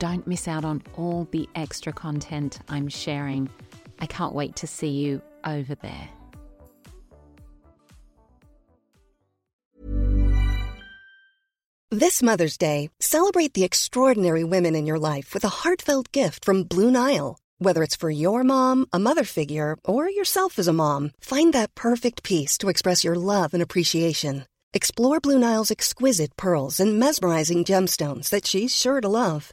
Don't miss out on all the extra content I'm sharing. I can't wait to see you over there. This Mother's Day, celebrate the extraordinary women in your life with a heartfelt gift from Blue Nile. Whether it's for your mom, a mother figure, or yourself as a mom, find that perfect piece to express your love and appreciation. Explore Blue Nile's exquisite pearls and mesmerizing gemstones that she's sure to love.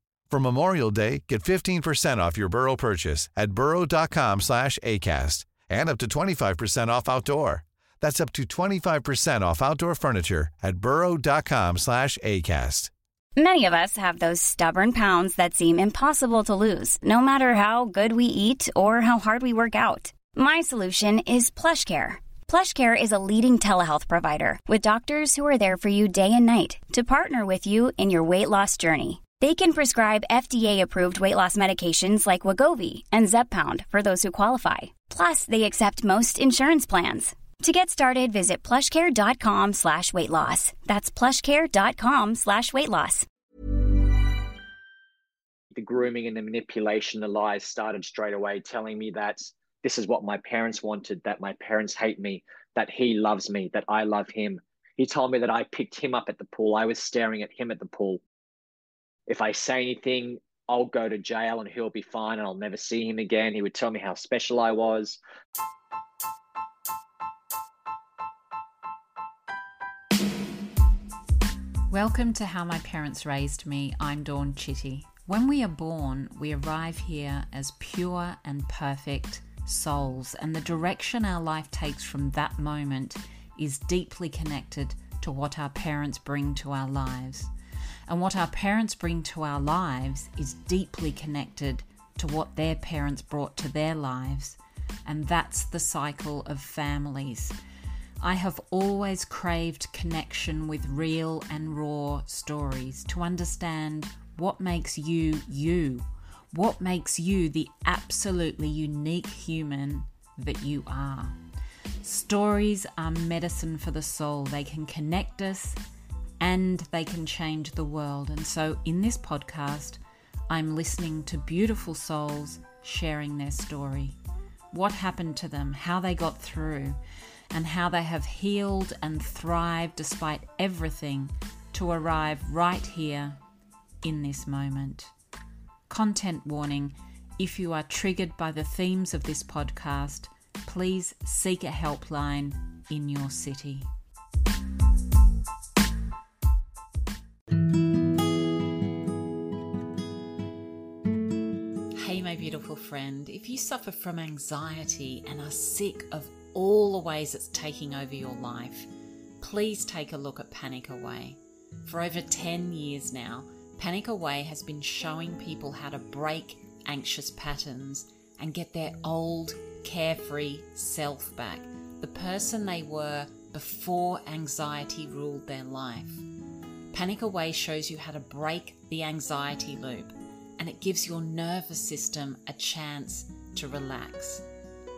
For Memorial Day, get 15% off your Burrow purchase at burrow.com slash ACAST and up to 25% off outdoor. That's up to 25% off outdoor furniture at burrow.com slash ACAST. Many of us have those stubborn pounds that seem impossible to lose, no matter how good we eat or how hard we work out. My solution is PlushCare. PlushCare is a leading telehealth provider with doctors who are there for you day and night to partner with you in your weight loss journey. They can prescribe FDA-approved weight loss medications like Wegovy and Zepbound for those who qualify. Plus, they accept most insurance plans. To get started, visit plushcare.com slash weight loss. That's plushcare.com slash weight loss. The grooming and the manipulation, the lies started straight away telling me that this is what my parents wanted, that my parents hate me, that he loves me, that I love him. He told me that I picked him up at the pool. I was staring at him at the pool. If I say anything, I'll go to jail and he'll be fine and I'll never see him again. He would tell me how special I was. Welcome to How My Parents Raised Me. I'm Dawn Chitty. When we are born, we arrive here as pure and perfect souls, and the direction our life takes from that moment is deeply connected to what our parents bring to our lives. And what our parents bring to our lives is deeply connected to what their parents brought to their lives. And that's the cycle of families. I have always craved connection with real and raw stories to understand what makes you you, what makes you the absolutely unique human that you are. Stories are medicine for the soul, they can connect us and they can change the world. And so, in this podcast, I'm listening to beautiful souls sharing their story. What happened to them, how they got through, and how they have healed and thrived despite everything to arrive right here in this moment. Content warning if you are triggered by the themes of this podcast, please seek a helpline in your city. Beautiful friend, if you suffer from anxiety and are sick of all the ways it's taking over your life, please take a look at Panic Away. For over 10 years now, Panic Away has been showing people how to break anxious patterns and get their old, carefree self back, the person they were before anxiety ruled their life. Panic Away shows you how to break the anxiety loop and it gives your nervous system a chance to relax.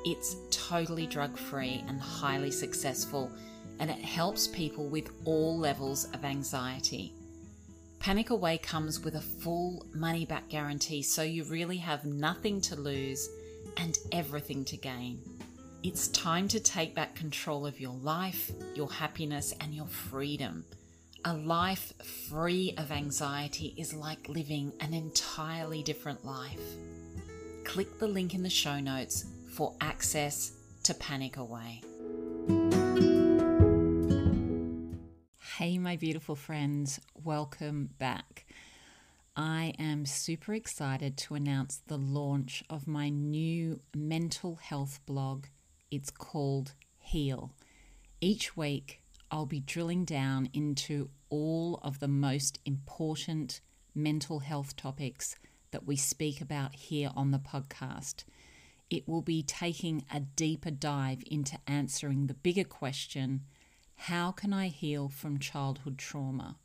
It's totally drug free and highly successful, and it helps people with all levels of anxiety. Panic Away comes with a full money back guarantee, so you really have nothing to lose and everything to gain. It's time to take back control of your life, your happiness, and your freedom. A life free of anxiety is like living an entirely different life. Click the link in the show notes for access to panic away. Hey, my beautiful friends, welcome back. I am super excited to announce the launch of my new mental health blog. It's called Heal. Each week, I'll be drilling down into all of the most important mental health topics that we speak about here on the podcast. It will be taking a deeper dive into answering the bigger question how can I heal from childhood trauma?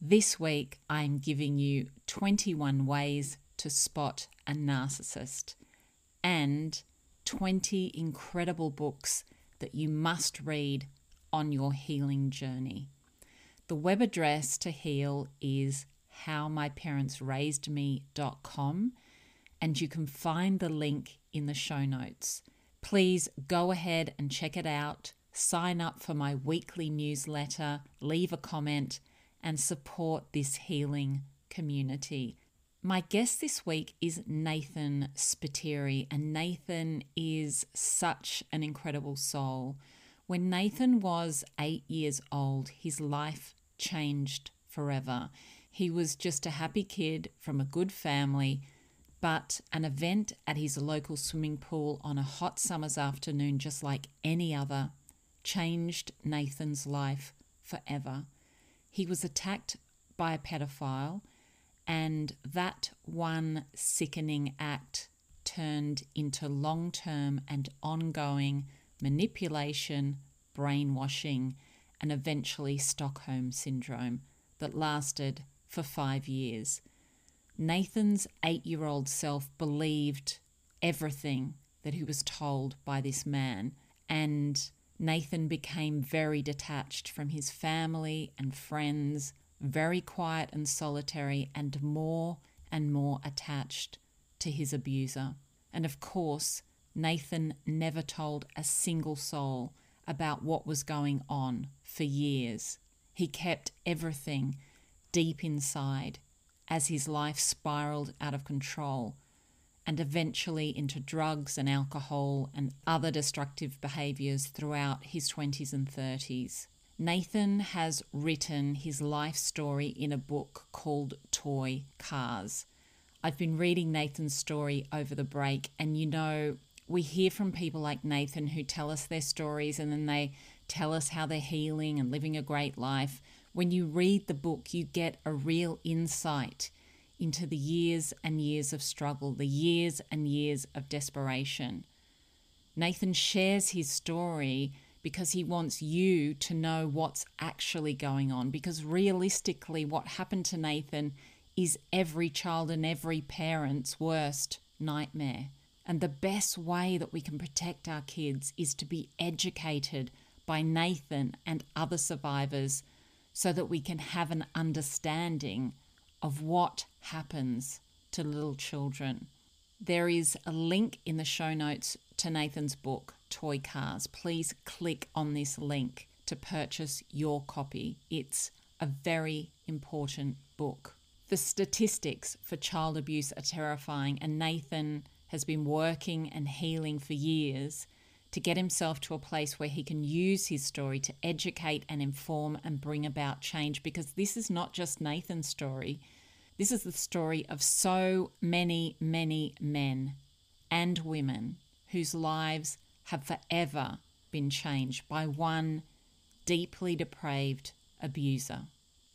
This week, I'm giving you 21 ways to spot a narcissist and 20 incredible books that you must read on your healing journey. The web address to heal is howmyparentsraisedme.com and you can find the link in the show notes. Please go ahead and check it out, sign up for my weekly newsletter, leave a comment and support this healing community. My guest this week is Nathan Spiteri, and Nathan is such an incredible soul. When Nathan was eight years old, his life changed forever. He was just a happy kid from a good family, but an event at his local swimming pool on a hot summer's afternoon, just like any other, changed Nathan's life forever. He was attacked by a pedophile, and that one sickening act turned into long term and ongoing manipulation, brainwashing, and eventually Stockholm syndrome that lasted for five years. Nathan's eight year old self believed everything that he was told by this man, and Nathan became very detached from his family and friends, very quiet and solitary, and more and more attached to his abuser. And of course, Nathan never told a single soul about what was going on for years. He kept everything deep inside as his life spiraled out of control and eventually into drugs and alcohol and other destructive behaviors throughout his 20s and 30s. Nathan has written his life story in a book called Toy Cars. I've been reading Nathan's story over the break, and you know, we hear from people like Nathan who tell us their stories and then they tell us how they're healing and living a great life. When you read the book, you get a real insight into the years and years of struggle, the years and years of desperation. Nathan shares his story because he wants you to know what's actually going on. Because realistically, what happened to Nathan is every child and every parent's worst nightmare. And the best way that we can protect our kids is to be educated by Nathan and other survivors so that we can have an understanding of what happens to little children. There is a link in the show notes to Nathan's book, Toy Cars. Please click on this link to purchase your copy. It's a very important book. The statistics for child abuse are terrifying, and Nathan has been working and healing for years to get himself to a place where he can use his story to educate and inform and bring about change because this is not just Nathan's story. This is the story of so many, many men and women whose lives have forever been changed by one deeply depraved abuser.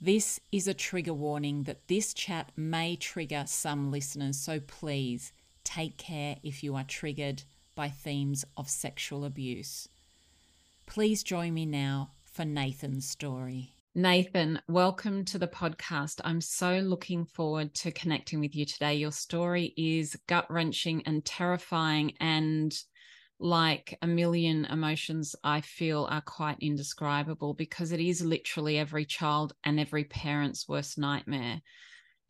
This is a trigger warning that this chat may trigger some listeners, so please take care if you are triggered by themes of sexual abuse. Please join me now for Nathan's story. Nathan, welcome to the podcast. I'm so looking forward to connecting with you today. Your story is gut wrenching and terrifying, and like a million emotions, I feel are quite indescribable because it is literally every child and every parent's worst nightmare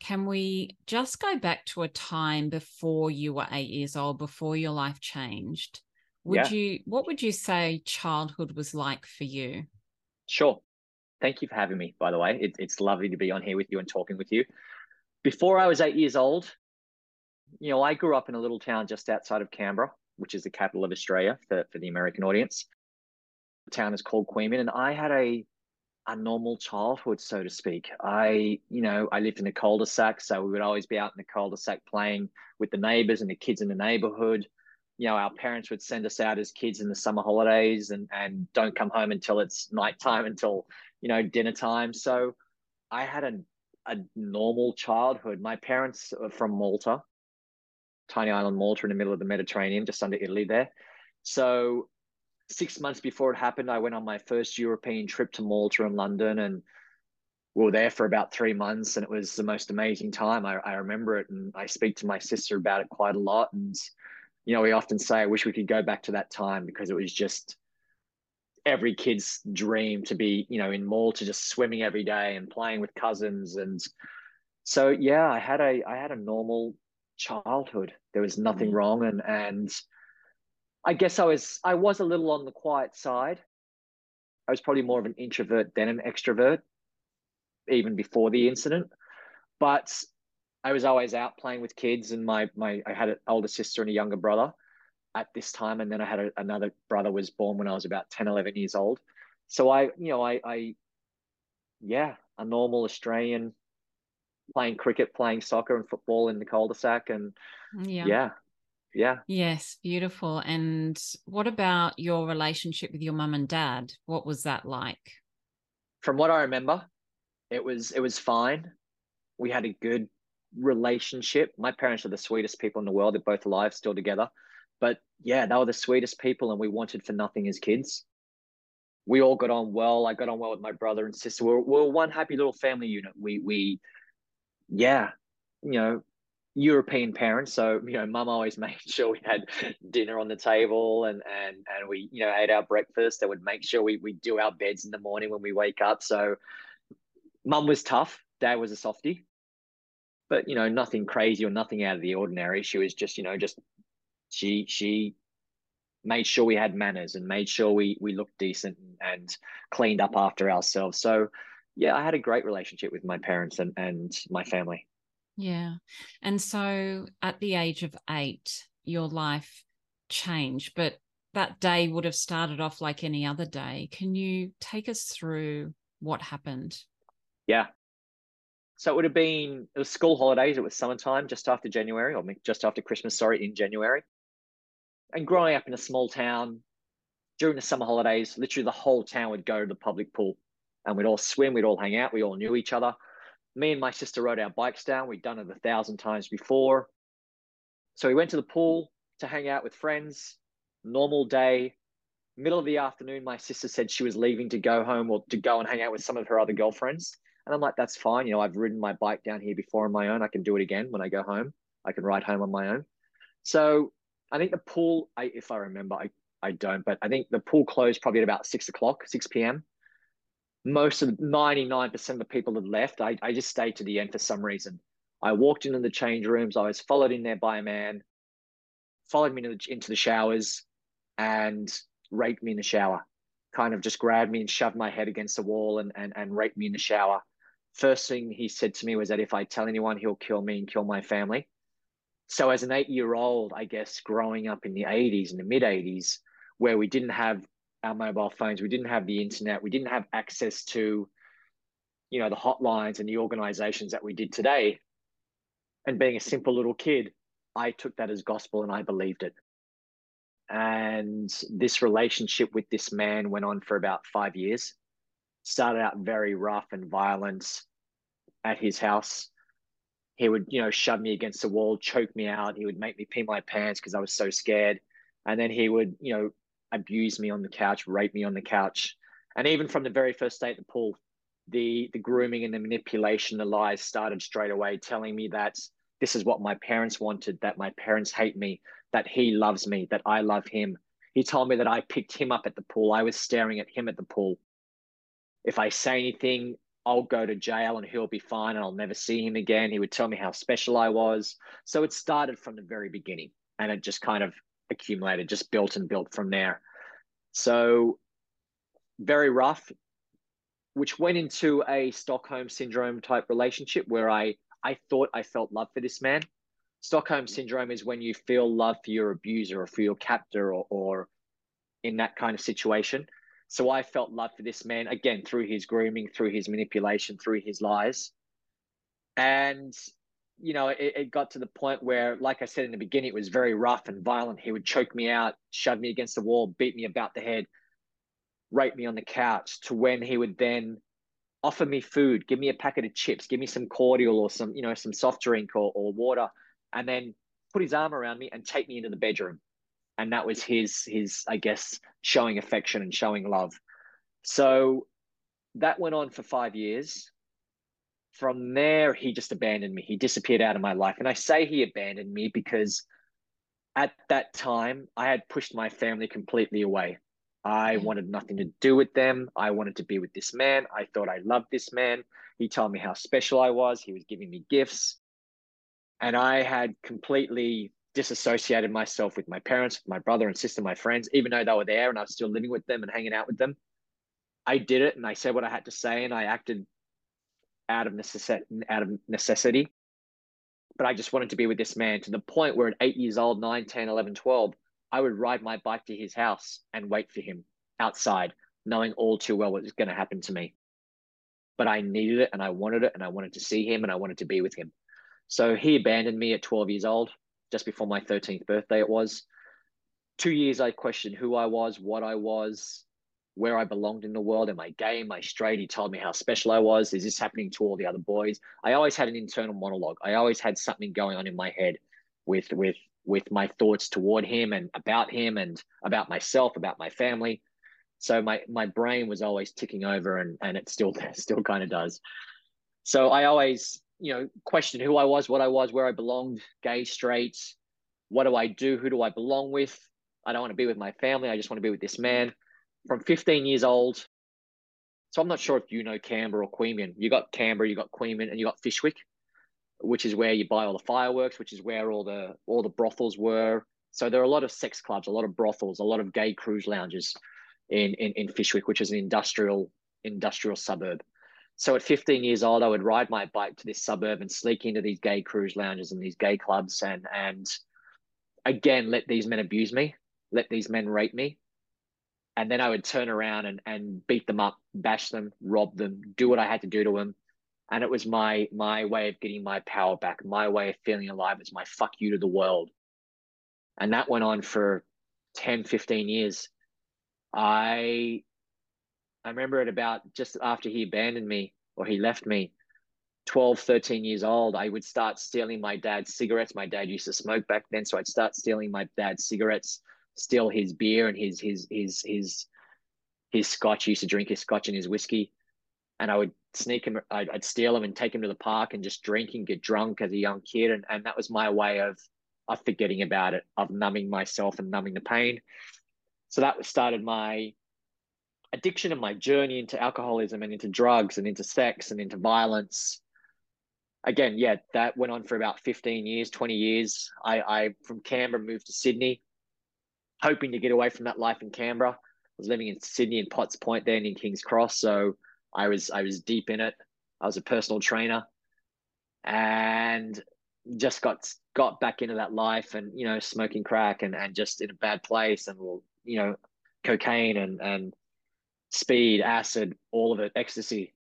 can we just go back to a time before you were eight years old, before your life changed? Would yeah. you, what would you say childhood was like for you? Sure. Thank you for having me, by the way. It, it's lovely to be on here with you and talking with you. Before I was eight years old, you know, I grew up in a little town just outside of Canberra. which is the capital of Australia for, for the American audience. The town is called Queanbeyan, and I had a a normal childhood, so to speak. I, you know, I lived in a cul-de-sac, so we would always be out in the cul-de-sac playing with the neighbors and the kids in the neighborhood. You know, our parents would send us out as kids in the summer holidays and and don't come home until it's nighttime, until you know dinner time. So I had a a normal childhood. My parents are from Malta, tiny island Malta in the middle of the Mediterranean, just under Italy there. So six months before it happened, I went on my first European trip to Malta and London, and we were there for about three months, and it was the most amazing time. I, I remember it, and I speak to my sister about it quite a lot. And you know, we often say, "I wish we could go back to that time because it was just." every kid's dream to be, you know, in Malta, just swimming every day and playing with cousins. And so, yeah, I had a, I had a normal childhood. There was nothing mm-hmm. wrong. And, and I guess I was I was a little on the quiet side. I was probably more of an introvert than an extrovert, even before the incident. But I was always out playing with kids, and my my I had an older sister and a younger brother at this time, and then I had a, another brother was born when I was about 10, 11 years old. So I, you know, I, I, yeah, a normal Australian playing cricket, playing soccer and football in the cul-de-sac, and yeah, yeah, yeah. Yes, beautiful. And what about your relationship with your mum and dad? What was that like? From what I remember, it was it was fine. We had a good relationship. My parents are the sweetest people in the world. They're both alive, still together. But yeah, they were the sweetest people, and we wanted for nothing as kids. We all got on well. I got on well with my brother and sister. We we're, we we're one happy little family unit. We we, yeah, you know, European parents. So, you know, mum always made sure we had dinner on the table and and and we, you know, ate our breakfast. They would make sure we we do our beds in the morning when we wake up. So mum was tough, dad was a softie. But, you know, nothing crazy or nothing out of the ordinary. She was just, you know, just she she made sure we had manners and made sure we we looked decent and cleaned up after ourselves. So yeah, I had a great relationship with my parents and, and my family. Yeah. And so at the age of eight, your life changed, but that day would have started off like any other day. Can you take us through what happened? Yeah. So it would have been, it was school holidays. It was summertime, just after January, or just after Christmas, sorry, in January. And growing up in a small town, during the summer holidays, literally the whole town would go to the public pool and we'd all swim, we'd all hang out, we all knew each other me and my sister rode our bikes down. We'd done it a thousand times before. So we went to the pool to hang out with friends. Normal day. Middle of the afternoon, my sister said she was leaving to go home or to go and hang out with some of her other girlfriends. And I'm like, that's fine. You know, I've ridden my bike down here before on my own. I can do it again when I go home. I can ride home on my own. So I think the pool, I, if I remember, I, I don't, but I think the pool closed probably at about six o'clock, 6 p.m most of 99% of the people had left. I, I just stayed to the end for some reason. I walked into the change rooms. I was followed in there by a man, followed me into the, into the showers and raped me in the shower. Kind of just grabbed me and shoved my head against the wall and, and, and raped me in the shower. First thing he said to me was that if I tell anyone, he'll kill me and kill my family. So, as an eight year old, I guess growing up in the 80s and the mid 80s, where we didn't have our mobile phones. We didn't have the internet. We didn't have access to, you know, the hotlines and the organizations that we did today. And being a simple little kid, I took that as gospel and I believed it. And this relationship with this man went on for about five years. Started out very rough and violent at his house. He would, you know, shove me against the wall, choke me out. He would make me pee my pants because I was so scared. And then he would, you know, abuse me on the couch, rape me on the couch. And even from the very first day at the pool, the the grooming and the manipulation, the lies started straight away, telling me that this is what my parents wanted, that my parents hate me, that he loves me, that I love him. He told me that I picked him up at the pool. I was staring at him at the pool. If I say anything, I'll go to jail and he'll be fine and I'll never see him again. He would tell me how special I was. So it started from the very beginning and it just kind of accumulated, just built and built from there. So very rough, which went into a Stockholm syndrome type relationship where I I thought I felt love for this man. Stockholm syndrome is when you feel love for your abuser or for your captor or, or in that kind of situation. So I felt love for this man again through his grooming, through his manipulation, through his lies. And, you know, it, it, got to the point where, like I said in the beginning, it was very rough and violent. He would choke me out, shove me against the wall, beat me about the head, rape me on the couch, to when he would then offer me food, give me a packet of chips, give me some cordial or some, you know, some soft drink or, or water, and then put his arm around me and take me into the bedroom and that was his his I guess showing affection and showing love. So that went on for five years. From there, he just abandoned me. He disappeared out of my life, and I say he abandoned me because at that time I had pushed my family completely away. I mm. wanted nothing to do with them. I wanted to be with this man. I thought I loved this man. He told me how special I was. He was giving me gifts. And I had completely disassociated myself with my parents, my brother and sister, my friends, even though they were there and I was still living with them and hanging out with them. I did it and I said what I had to say and I acted out of necessity, out of necessity. But I just wanted to be with this man to the point where at eight years old, 9, 10, 11, 12, I would ride my bike to his house and wait for him outside, knowing all too well what was going to happen to me. But I needed it and I wanted it and I wanted to see him and I wanted to be with him. So he abandoned me at 12 years old just before my 13th birthday, it was. Two years I questioned who I was, what I was, where I belonged in the world. Am I gay? Am I straight? He told me how special I was. Is this happening to all the other boys? I always had an internal monologue. I always had something going on in my head with with with my thoughts toward him and about him and about myself, about my family. So my my brain was always ticking over and and it still still kind of does. So I always you know, question who I was, what I was, where I belonged, gay, straight, what do I do, who do I belong with? I don't want to be with my family. I just want to be with this man. From 15 years old, so I'm not sure if you know Canberra or Queanbeyan. You got Canberra, you got Queanbeyan, and you got Fyshwick, which is where you buy all the fireworks, which is where all the all the brothels were. So there are a lot of sex clubs, a lot of brothels, a lot of gay cruise lounges in in, in Fyshwick, which is an industrial industrial suburb. So at 15 years old, I would ride my bike to this suburb and sneak into these gay cruise lounges and these gay clubs and and again let these men abuse me, let these men rape me. And then I would turn around and, and beat them up, bash them, rob them, do what I had to do to them. And it was my my way of getting my power back, my way of feeling alive. It's my fuck you to the world. And that went on for 10, 15 years. I I remember it about just after he abandoned me or he left me, 12, 13 years old, I would start stealing my dad's cigarettes. My dad used to smoke back then. So I'd start stealing my dad's cigarettes, steal his beer and his, his, his, his, his scotch. He used to drink his scotch and his whiskey. And I would sneak him, I'd, I'd steal him and take him to the park and just drink and get drunk as a young kid. And, and that was my way of, of forgetting about it, of numbing myself and numbing the pain. So that started my addiction and my journey into alcoholism and into drugs and into sex and into violence again yeah that went on for about 15 years 20 years i i from canberra moved to sydney hoping to get away from that life in canberra i was living in sydney in potts point then in king's cross so i was i was deep in it i was a personal trainer and just got got back into that life and you know smoking crack and and just in a bad place and you know cocaine and and speed, acid, all of it, ecstasy.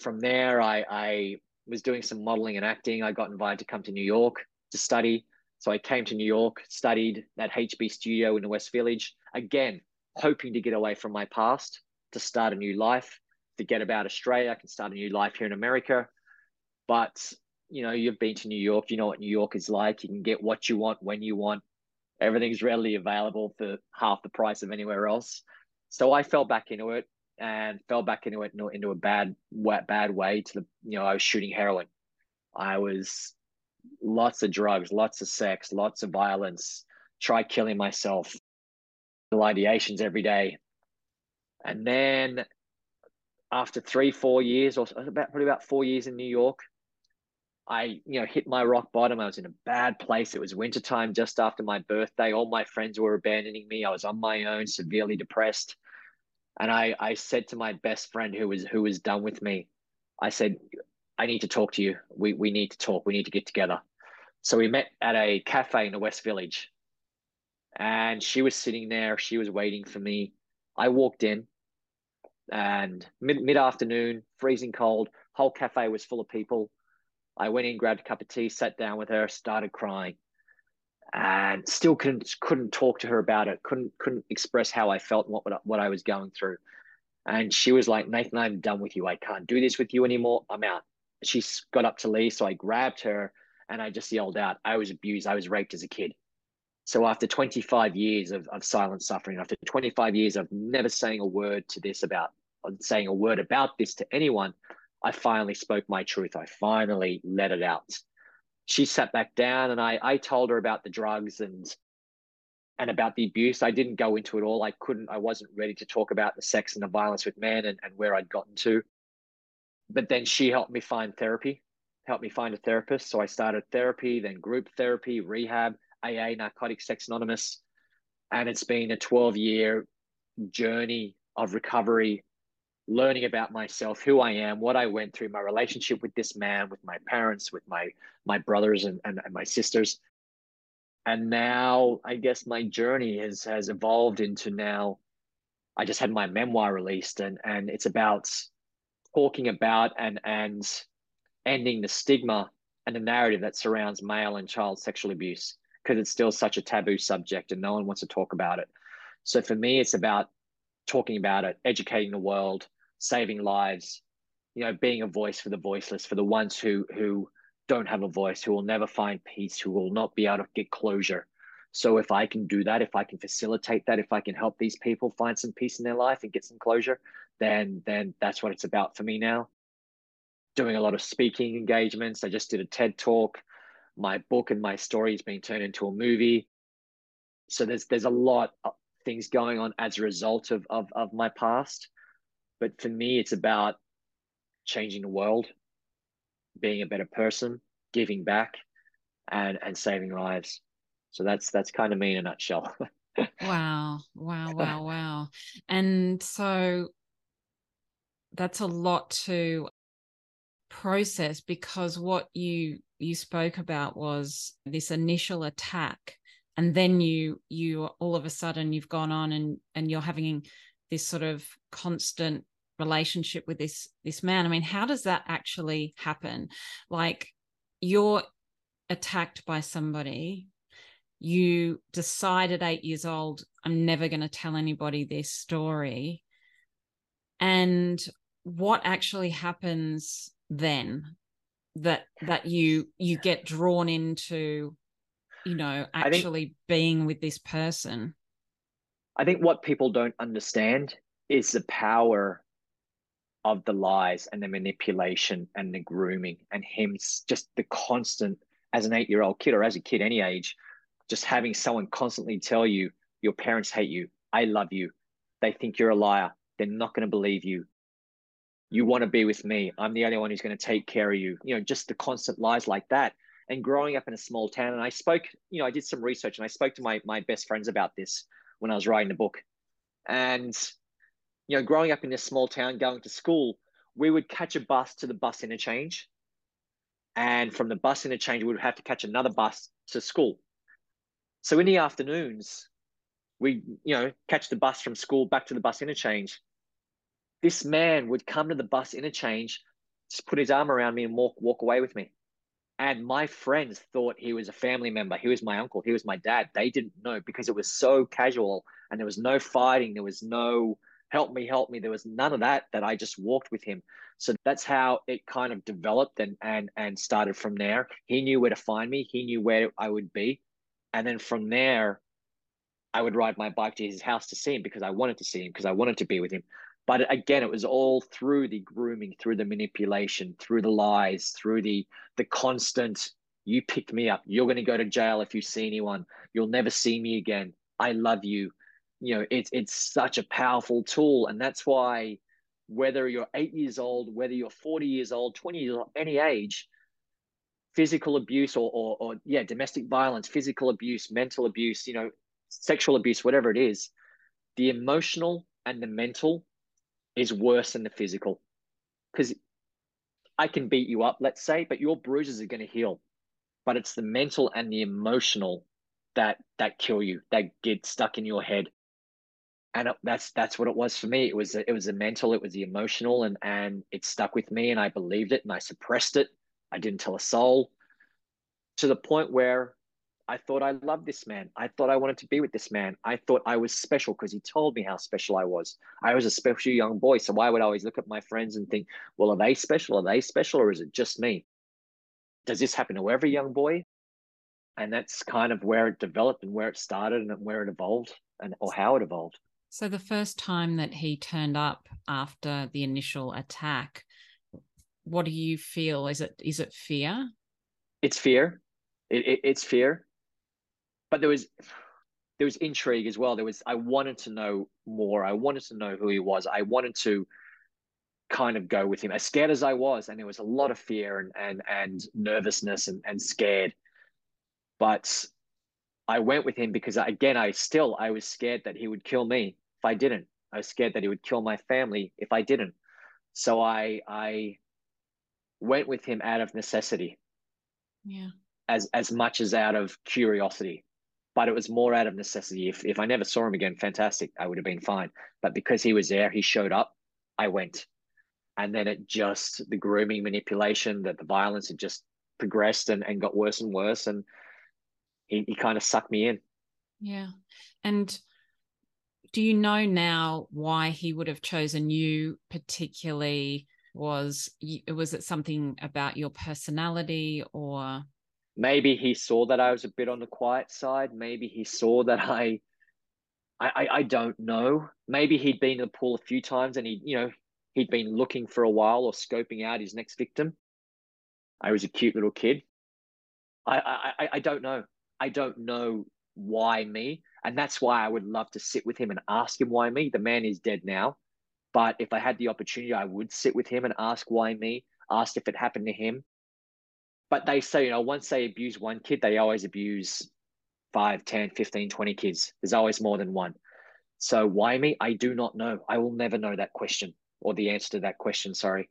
From there, I, I was doing some modeling and acting. I got invited to come to New York to study. So I came to New York, studied at HB Studio in the West Village, again, hoping to get away from my past, to start a new life, forget about Australia, I can start a new life here in America. But, you know, you've been to New York, you know what New York is like. You can get what you want when you want. Everything's readily available for half the price of anywhere else. So I fell back into it and fell back into it into a bad bad way to the you know I was shooting heroin. I was lots of drugs, lots of sex, lots of violence, try killing myself, the ideations every day. And then after three, four years, or about probably about four years in New York, I, you know, hit my rock bottom. I was in a bad place. It was wintertime just after my birthday. All my friends were abandoning me. I was on my own, severely depressed. And I, I said to my best friend who was who was done with me, I said, I need to talk to you. We we need to talk. We need to get together. So we met at a cafe in the West Village. And she was sitting there. She was waiting for me. I walked in and mid mid afternoon, freezing cold. Whole cafe was full of people. I went in, grabbed a cup of tea, sat down with her, started crying, and still couldn't couldn't talk to her about it. couldn't couldn't express how I felt and what what I was going through. And she was like, Nathan, I'm done with you. I can't do this with you anymore. I'm out. She got up to leave, so I grabbed her and I just yelled out, I was abused. I was raped as a kid. So after 25 years of, of silent suffering, after 25 years of never saying a word to this about saying a word about this to anyone, I finally spoke my truth. I finally let it out. She sat back down and I, I told her about the drugs and and about the abuse. I didn't go into it all. I couldn't, I wasn't ready to talk about the sex and the violence with men and, and where I'd gotten to. But then she helped me find therapy, helped me find a therapist. So I started therapy, then group therapy, rehab, AA, Narcotics Sex Anonymous. And it's been a 12 year journey of recovery, learning about myself, who I am, what I went through, my relationship with this man, with my parents, with my my brothers and, and, and my sisters. And now I guess my journey has has evolved into now I just had my memoir released and and it's about talking about and and ending the stigma and the narrative that surrounds male and child sexual abuse because it's still such a taboo subject and no one wants to talk about it. So for me, it's about talking about it, educating the world, saving lives, you know, being a voice for the voiceless, for the ones who who don't have a voice, who will never find peace, who will not be able to get closure. So if I can do that, if I can facilitate that, if I can help these people find some peace in their life and get some closure, then then that's what it's about for me now. Doing a lot of speaking engagements. I just did a TED talk my book and my story is being turned into a movie. So there's there's a lot of things going on as a result of of, of my past. But for me, it's about changing the world, being a better person, giving back, and and saving lives. So that's that's kind of me in a nutshell. wow, wow, wow, wow. And so that's a lot to process because what you you spoke about was this initial attack and then you you all of a sudden you've gone on and and you're having this sort of constant relationship with this this man. I mean how does that actually happen? Like you're attacked by somebody you decide at 8 years old i'm never going to tell anybody this story. And what actually happens then that that you you get drawn into you know actually think, being with this person? I think what people don't understand is the power of the lies and the manipulation and the grooming and him just the constant as an 8 year old kid or as a kid any age just having someone constantly tell you your parents hate you i love you they think you're a liar they're not going to believe you you want to be with me. I'm the only one who's going to take care of you. You know, just the constant lies like that. And growing up in a small town, and I spoke, you know, I did some research and I spoke to my my best friends about this when I was writing the book. And you know, growing up in this small town, going to school, we would catch a bus to the bus interchange. And from the bus interchange, we would have to catch another bus to school. So in the afternoons, we, you know, catch the bus from school back to the bus interchange this man would come to the bus interchange, just put his arm around me and walk walk away with me. And my friends thought he was a family member. He was my uncle. He was my dad. They didn't know because it was so casual and there was no fighting. There was no help me, help me. There was none of that, that I just walked with him. So that's how it kind of developed and, and, and started from there. He knew where to find me. He knew where I would be. And then from there, I would ride my bike to his house to see him because I wanted to see him, because I wanted to be with him. But again, it was all through the grooming, through the manipulation, through the lies, through the the constant. You picked me up. You're going to go to jail if you see anyone. You'll never see me again. I love you. You know, it's it's such a powerful tool, and that's why whether you're eight years old, whether you're 40 years old, 20 years old, any age, physical abuse or, or, or yeah, domestic violence, physical abuse, mental abuse, you know, sexual abuse, whatever it is, the emotional and the mental is worse than the physical. Because I can beat you up, let's say, but your bruises are going to heal. but it's the mental and the emotional that that kill you, that get stuck in your head. And that's that's what it was for me. It was it was the mental, it was the emotional, and and it stuck with me, and I believed it, and I suppressed it. I didn't tell a soul, to the point where I thought I loved this man. I thought I wanted to be with this man. I thought I was special because he told me how special I was. I was a special young boy. So why would I always look at my friends and think, well, are they special? Are they special? Or is it just me? Does this happen to every young boy? And that's kind of where it developed and where it started and where it evolved and or how it evolved. So the first time that he turned up after the initial attack, what do you feel? Is it is it fear? It's fear. It, it, it's fear but there was there was intrigue as well. There was I wanted to know more. I wanted to know who he was. I wanted to kind of go with him. As scared as I was, and there was a lot of fear and and and nervousness and, and scared. But I went with him because again, I still I was scared that he would kill me if I didn't. I was scared that he would kill my family if I didn't. So I I went with him out of necessity. Yeah. As as much as out of curiosity but it was more out of necessity. If if I never saw him again, fantastic, I would have been fine. But because he was there, he showed up, I went. And then it just the grooming manipulation, that the violence had just progressed and, and got worse and worse. And he, he kind of sucked me in. Yeah. And do you know now why he would have chosen you particularly? Was was it something about your personality or maybe he saw that I was a bit on the quiet side. Maybe he saw that I, I, I don't know. Maybe he'd been in the pool a few times and he, you know, he'd been looking for a while or scoping out his next victim. I was a cute little kid. I, I, I don't know. I don't know why me, and that's why I would love to sit with him and ask him why me. The man is dead now, but if I had the opportunity, I would sit with him and ask why me. Ask if it happened to him but they say, you know, once they abuse one kid, they always abuse 5, 10, 15, 20 kids. There's always more than one. So why me? I do not know. I will never know that question or the answer to that question. Sorry.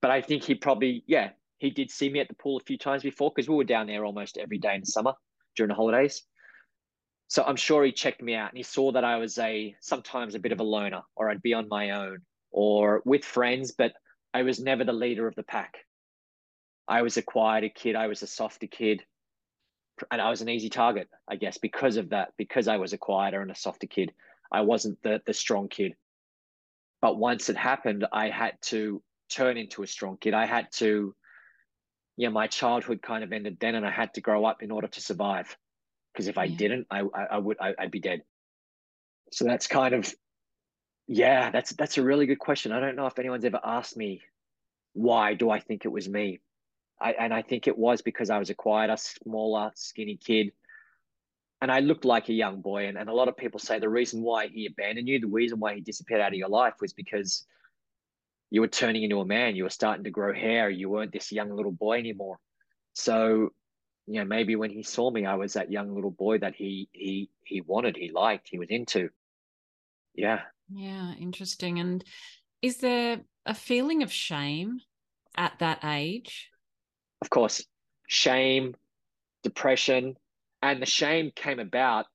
But I think he probably, yeah, he did see me at the pool a few times before because we were down there almost every day in the summer during the holidays. So I'm sure he checked me out and he saw that I was a sometimes a bit of a loner or I'd be on my own or with friends, but I was never the leader of the pack. I was a quieter kid. I was a softer kid. And I was an easy target, I guess, because of that, because I was a quieter and a softer kid. I wasn't the, the strong kid. But once it happened, I had to turn into a strong kid. I had to, yeah, my childhood kind of ended then, and I had to grow up in order to survive. Because if I yeah. didn't, I, I, I would, I, I'd be dead. So that's kind of, yeah, that's that's a really good question. I don't know if anyone's ever asked me why do I think it was me I, and I think it was because I was a quieter, smaller, skinny kid. And I looked like a young boy. And, and a lot of people say the reason why he abandoned you, the reason why he disappeared out of your life was because you were turning into a man. You were starting to grow hair. You weren't this young little boy anymore. So, you know, maybe when he saw me, I was that young little boy that he he he wanted, he liked, he was into. Yeah. Yeah, interesting. And is there a feeling of shame at that age? of course, shame, depression, and the shame came about.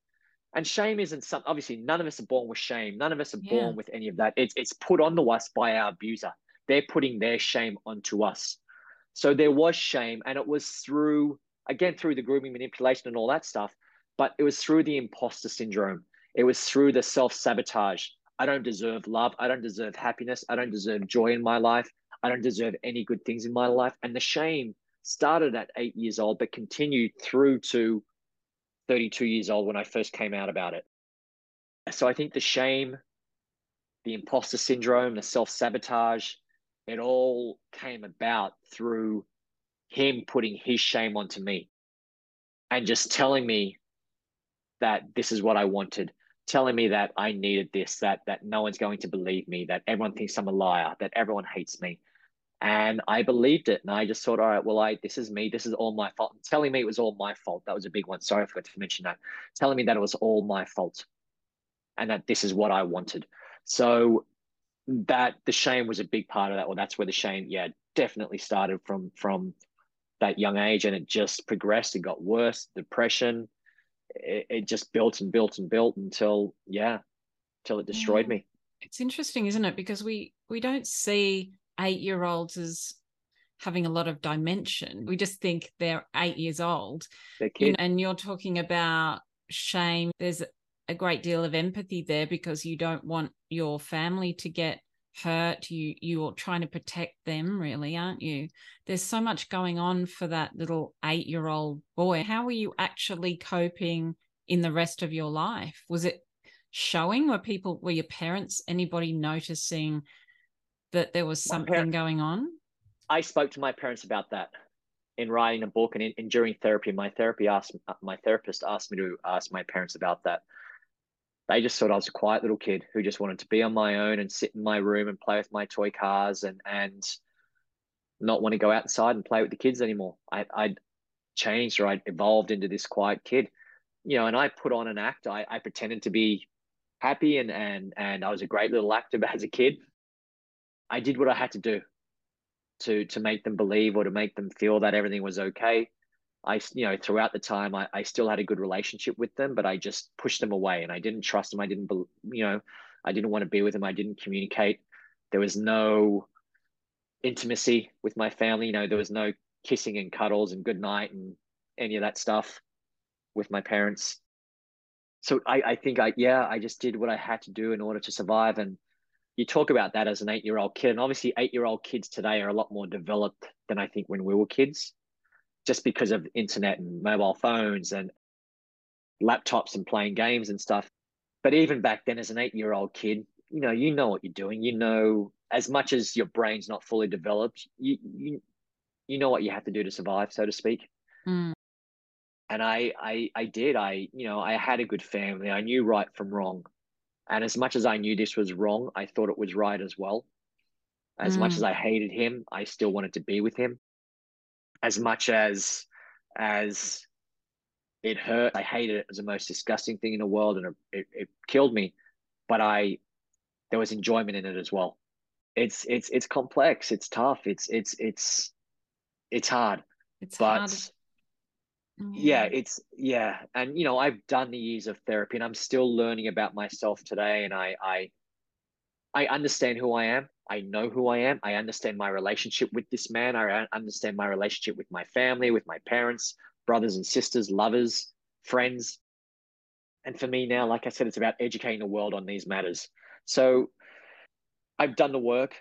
And shame isn't something obviously none of us are born with shame. None of us are yeah. born with any of that. It's it's put onto us by our abuser. They're putting their shame onto us. So there was shame, and it was through again through the grooming manipulation and all that stuff, but it was through the imposter syndrome. It was through the self-sabotage. I don't deserve love. I don't deserve happiness. I don't deserve joy in my life. I don't deserve any good things in my life. And the shame started at eight years old, but continued through to 32 years old when I first came out about it. So I think the shame, the imposter syndrome, the self sabotage, it all came about through him putting his shame onto me and just telling me that this is what I wanted, telling me that I needed this, that that no one's going to believe me, that everyone thinks I'm a liar, that everyone hates me, and I believed it. And I just thought, all right, well, I this is me. This is all my fault. And telling me it was all my fault. That was a big one. Sorry, I forgot to mention that. Telling me that it was all my fault. And that this is what I wanted. So that the shame was a big part of that. Well, that's where the shame, yeah, definitely started from from that young age and it just progressed. It got worse, depression. It, it just built and built and built until, yeah, till it destroyed yeah. me. It's interesting, isn't it? Because we we don't see eight year olds as having a lot of dimension. We just think they're eight years old. You know, and you're talking about shame. There's a great deal of empathy there because you don't want your family to get hurt you you're trying to protect them really aren't you? There's so much going on for that little 8 year old boy. How were you actually coping in the rest of your life? Was it showing? Were people were your parents anybody noticing that there was something going on? I spoke to my parents about that in writing a book and in, in during therapy. My therapy asked my therapist asked me to ask my parents about that they just thought I was a quiet little kid who just wanted to be on my own and sit in my room and play with my toy cars and and not want to go outside and play with the kids anymore. I, I'd changed or I'd evolved into this quiet kid, you know, and I put on an act. I, I pretended to be happy and and and I was a great little actor as a kid. I did what I had to do to to make them believe or to make them feel that everything was okay. I, you know, throughout the time, I, I still had a good relationship with them, but I just pushed them away and I didn't trust them. I didn't, you know, I didn't want to be with them. I didn't communicate. There was no intimacy with my family. You know, there was no kissing and cuddles and good night and any of that stuff with my parents. So I, I think I, yeah, I just did what I had to do in order to survive. And you talk about that as an eight year old kid. And obviously, eight year old kids today are a lot more developed than I think when we were kids just because of internet and mobile phones and laptops and playing games and stuff. But even back then, as an eight year old kid, you know, you know what you're doing. You know, as much as your brain's not fully developed, you you you know what you have to do to survive, so to speak. Mm. And I, I I did. I you know I had a good family. I knew right from wrong, and as much as I knew this was wrong, I thought it was right as well. As mm. much as I hated him, I still wanted to be with him as much as as it hurt. I hated it. It was the most disgusting thing in the world, and it, it killed me. But I, there was enjoyment in it as well. It's it's it's complex. It's tough. It's it's it's it's hard. It's but hard. Yeah. yeah, it's yeah, and you know I've done the years of therapy, and I'm still learning about myself today, and I I I understand who I am. I know who I am. I understand my relationship with this man. I understand my relationship with my family, with my parents, brothers and sisters, lovers, friends. And for me now, like I said, it's about educating the world on these matters. So I've done the work.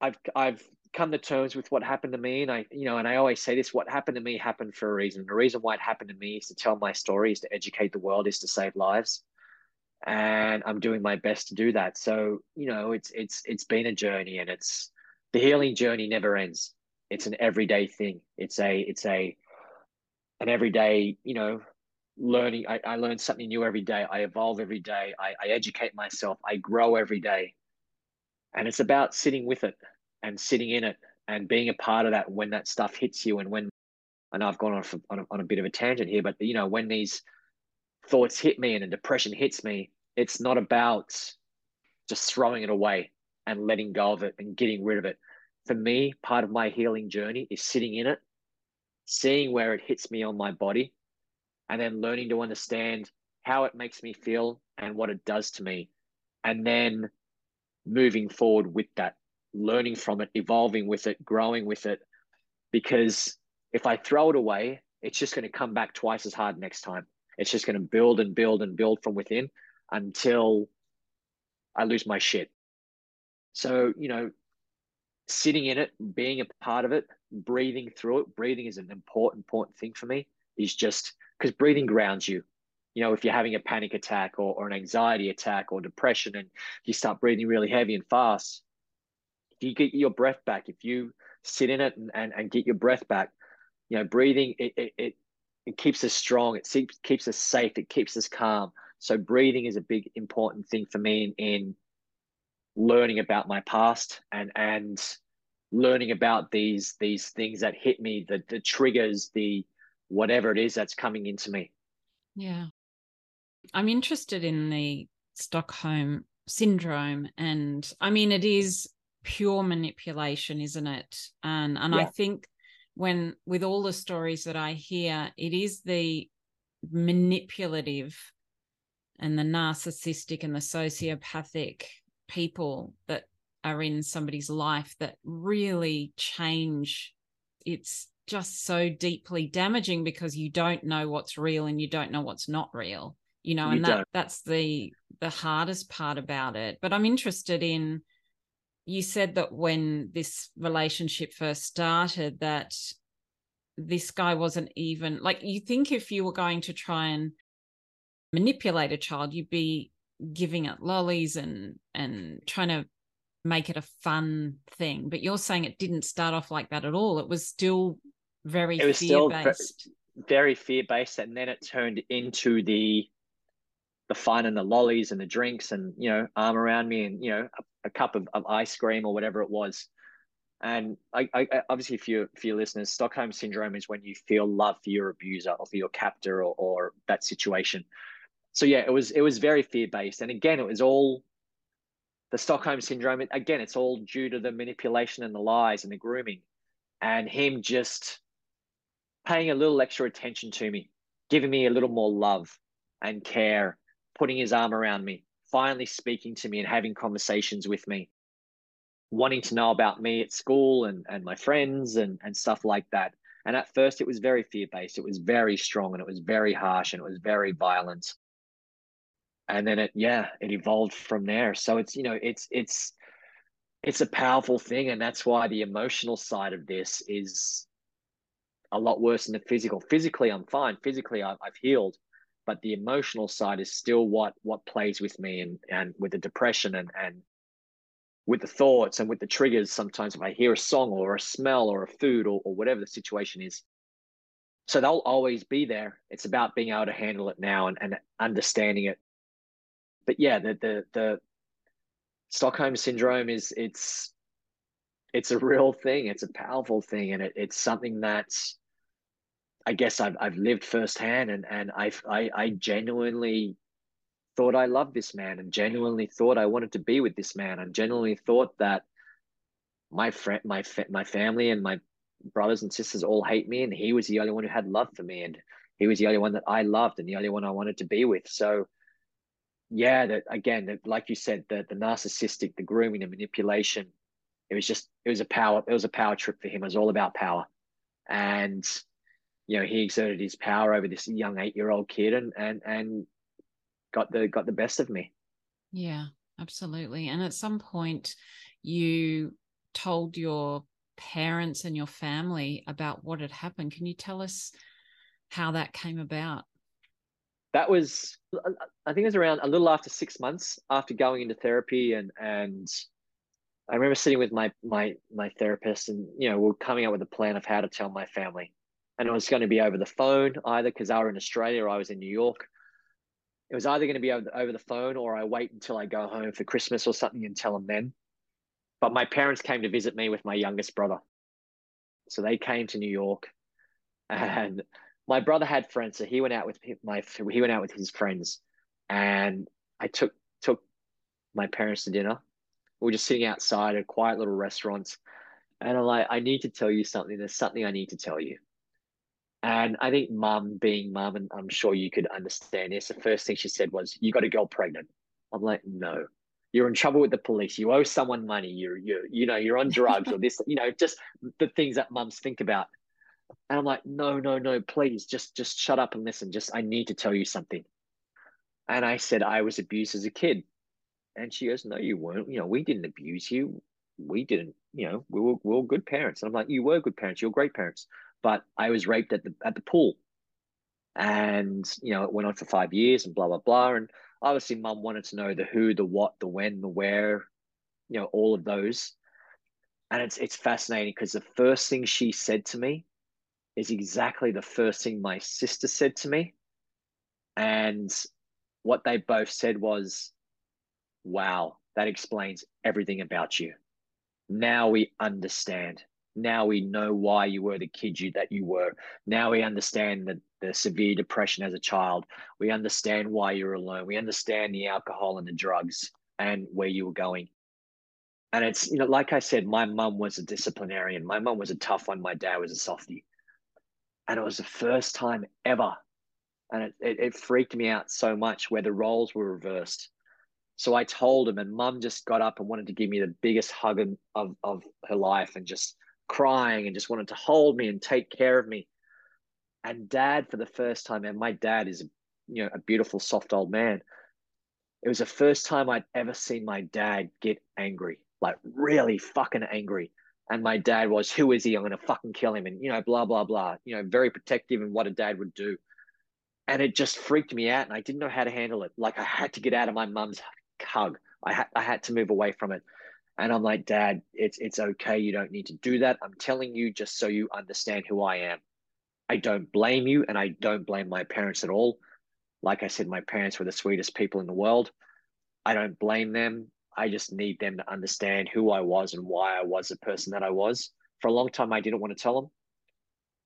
I've I've come to terms with what happened to me. And I, you know, and I always say this, what happened to me happened for a reason. The reason why it happened to me is to tell my story, is to educate the world, is to save lives and I'm doing my best to do that. So you know, it's it's it's been a journey, and it's the healing journey never ends. It's an everyday thing. It's a it's a an everyday you know learning. I, I learn something new every day. I evolve every day. I, I educate myself. I grow every day, and it's about sitting with it and sitting in it and being a part of that when that stuff hits you and when I know I've gone on, on, a, on a bit of a tangent here, but you know when these thoughts hit me and a depression hits me, it's not about just throwing it away and letting go of it and getting rid of it. For me, part of my healing journey is sitting in it, seeing where it hits me on my body, and then learning to understand how it makes me feel and what it does to me. And then moving forward with that, learning from it, evolving with it, growing with it. Because if I throw it away, it's just going to come back twice as hard next time. It's just going to build and build and build from within until I lose my shit. So, you know, sitting in it, being a part of it, breathing through it, breathing is an important, important thing for me, is just because breathing grounds you. You know, if you're having a panic attack or, or an anxiety attack or depression and you start breathing really heavy and fast, if you get your breath back, if you sit in it and, and, and get your breath back, you know, breathing, it, it, it it keeps us strong. It keeps us safe. It keeps us calm. So breathing is a big important thing for me in, in learning about my past and and learning about these these things that hit me, the the triggers, the whatever it is that's coming into me. Yeah. I'm interested in the Stockholm syndrome and I mean it is pure manipulation, isn't it? And and yeah. I think when with all the stories that I hear, it is the manipulative and the narcissistic and the sociopathic people that are in somebody's life that really change. It's just so deeply damaging because you don't know what's real and you don't know what's not real you know you and that don't. that's the the hardest part about it but i'm interested in you said that when this relationship first started that this guy wasn't even like you think if you were going to try and manipulate a child you'd be giving it lollies and and trying to make it a fun thing but you're saying it didn't start off like that at all. It was still very it was fear based very fear based and then it turned into the the fun and the lollies and the drinks and you know arm around me and you know a, cup of, of, ice cream or whatever it was. And I, I, obviously for your for your listeners stockholm syndrome is when you feel love for your abuser or for your captor or, or that situation. So yeah it was it was very fear based and again it was all the stockholm syndrome. Again it's all due to the manipulation and the lies and the grooming and him just paying a little extra attention to me giving me a little more love and care putting his arm around me, finally speaking to me and having conversations with me, wanting to know about me at school and, and my friends and, and stuff like that. And at first, it was very fear based. It was very strong and it was very harsh and it was very violent. And then it, yeah, it evolved from there. So it's, you know, it's, it's, it's a powerful thing. And that's why the emotional side of this is a lot worse than the physical. Physically, I'm fine. Physically, I've, I've healed but the emotional side is still what what plays with me and and with the depression and and with the thoughts and with the triggers sometimes if i hear a song or a smell or a food or, or whatever the situation is. So they'll always be there. It's about being able to handle it now and, and understanding it. But yeah the the the stockholm syndrome is it's it's a real thing. It's a powerful thing and it, it's something that's I guess I've I've lived firsthand, and and I've I I genuinely thought I loved this man, and genuinely thought I wanted to be with this man, and genuinely thought that my friend, my my family, and my brothers and sisters all hate me, and he was the only one who had love for me, and he was the only one that I loved, and the only one I wanted to be with. So, yeah, that again, that, like you said, the the narcissistic, the grooming, the manipulation, it was just it was a power it was a power trip for him. It was all about power, and you know, he exerted his power over this young eight year old kid and and and got the got the best of me. Yeah, absolutely. And at some point you told your parents and your family about what had happened. Can you tell us how that came about? That was I think it was around a little after six months after going into therapy and and I remember sitting with my my my therapist and you know we're coming up with a plan of how to tell my family and it was going to be over the phone either because I were in Australia or I was in New York. It was either going to be over, over the phone or I wait until I go home for Christmas or something and tell them then. But my parents came to visit me with my youngest brother. So they came to New York and my brother had friends. So he went out with my, he went out with his friends and I took, took my parents to dinner. We were just sitting outside a quiet little restaurant. And I'm like, I need to tell you something. There's something I need to tell you. And I think mum, being mum, and I'm sure you could understand this, the first thing she said was, You got a girl pregnant. I'm like, No, you're in trouble with the police. You owe someone money. You're, you you know, you're on drugs or this, you know, just the things that mums think about. And I'm like, No, no, no, please just, just shut up and listen. Just, I need to tell you something. And I said, I was abused as a kid. And she goes, No, you weren't. You know, we didn't abuse you. We didn't, you know, we were, we were good parents. And I'm like, You were good parents. You're great parents but I was raped at the at the pool, and you know it went on for five years and blah blah blah. And obviously, mum wanted to know the who, the what, the when, the where, you know, all of those. And it's it's fascinating because the first thing she said to me is exactly the first thing my sister said to me, and what they both said was, "Wow, that explains everything about you." Now we understand now we know why you were the kid you that you were. Now we understand the, the severe depression as a child. We understand why you're alone. We understand the alcohol and the drugs and where you were going. And it's, you know, like I said, my mum was a disciplinarian. My mum was a tough one. My dad was a softie. And it was the first time ever. And it, it, it freaked me out so much where the roles were reversed. So I told him, and mum just got up and wanted to give me the biggest hug of, of her life and just crying and just wanted to hold me and take care of me. And dad, for the first time, and my dad is, you know, a beautiful, soft old man. It was the first time I'd ever seen my dad get angry, like really fucking angry. And my dad was, who is he? I'm going to fucking kill him. And, you know, blah, blah, blah, you know, very protective and what a dad would do. And it just freaked me out. And I didn't know how to handle it. Like I had to get out of my mum's hug. I had, I had to move away from it. And I'm like, Dad, it's it's okay. You don't need to do that. I'm telling you just so you understand who I am. I don't blame you, and I don't blame my parents at all. Like I said, my parents were the sweetest people in the world. I don't blame them. I just need them to understand who I was and why I was the person that I was. For a long time, I didn't want to tell them.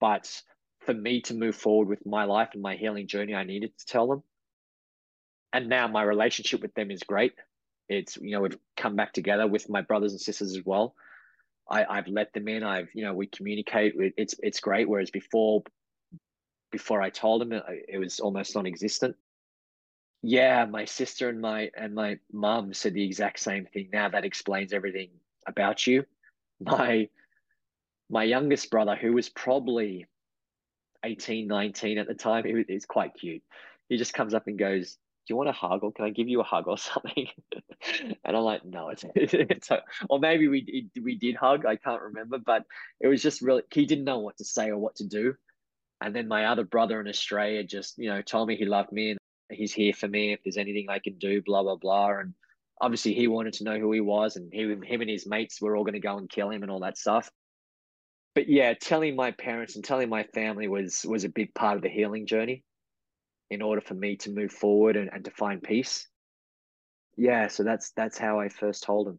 But for me to move forward with my life and my healing journey, I needed to tell them. And now my relationship with them is great. It's you know we've come back together with my brothers and sisters as well. I, I've let them in. I've you know we communicate. It's it's great. Whereas before, before I told them, it, it was almost non-existent. Yeah, my sister and my and my mum said the exact same thing. Now that explains everything about you. My my youngest brother, who was probably 18, 19 at the time, he was quite cute. He just comes up and goes, do you want a hug or can I give you a hug or something? and I'm like, no, it's, it's or maybe we we did hug. I can't remember, but it was just really he didn't know what to say or what to do. And then my other brother in Australia just you know told me he loved me and he's here for me if there's anything I can do. Blah blah blah. And obviously he wanted to know who he was, and he him and his mates were all going to go and kill him and all that stuff. But yeah, telling my parents and telling my family was was a big part of the healing journey in order for me to move forward and, and to find peace. Yeah, so that's that's how I first told him.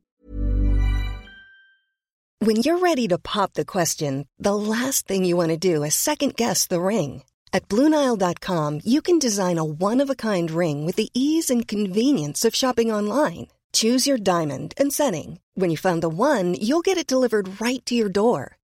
When you're ready to pop the question, the last thing you want to do is second guess the ring. At BlueNile.com, you can design a one-of-a-kind ring with the ease and convenience of shopping online. Choose your diamond and setting. When you find the one, you'll get it delivered right to your door.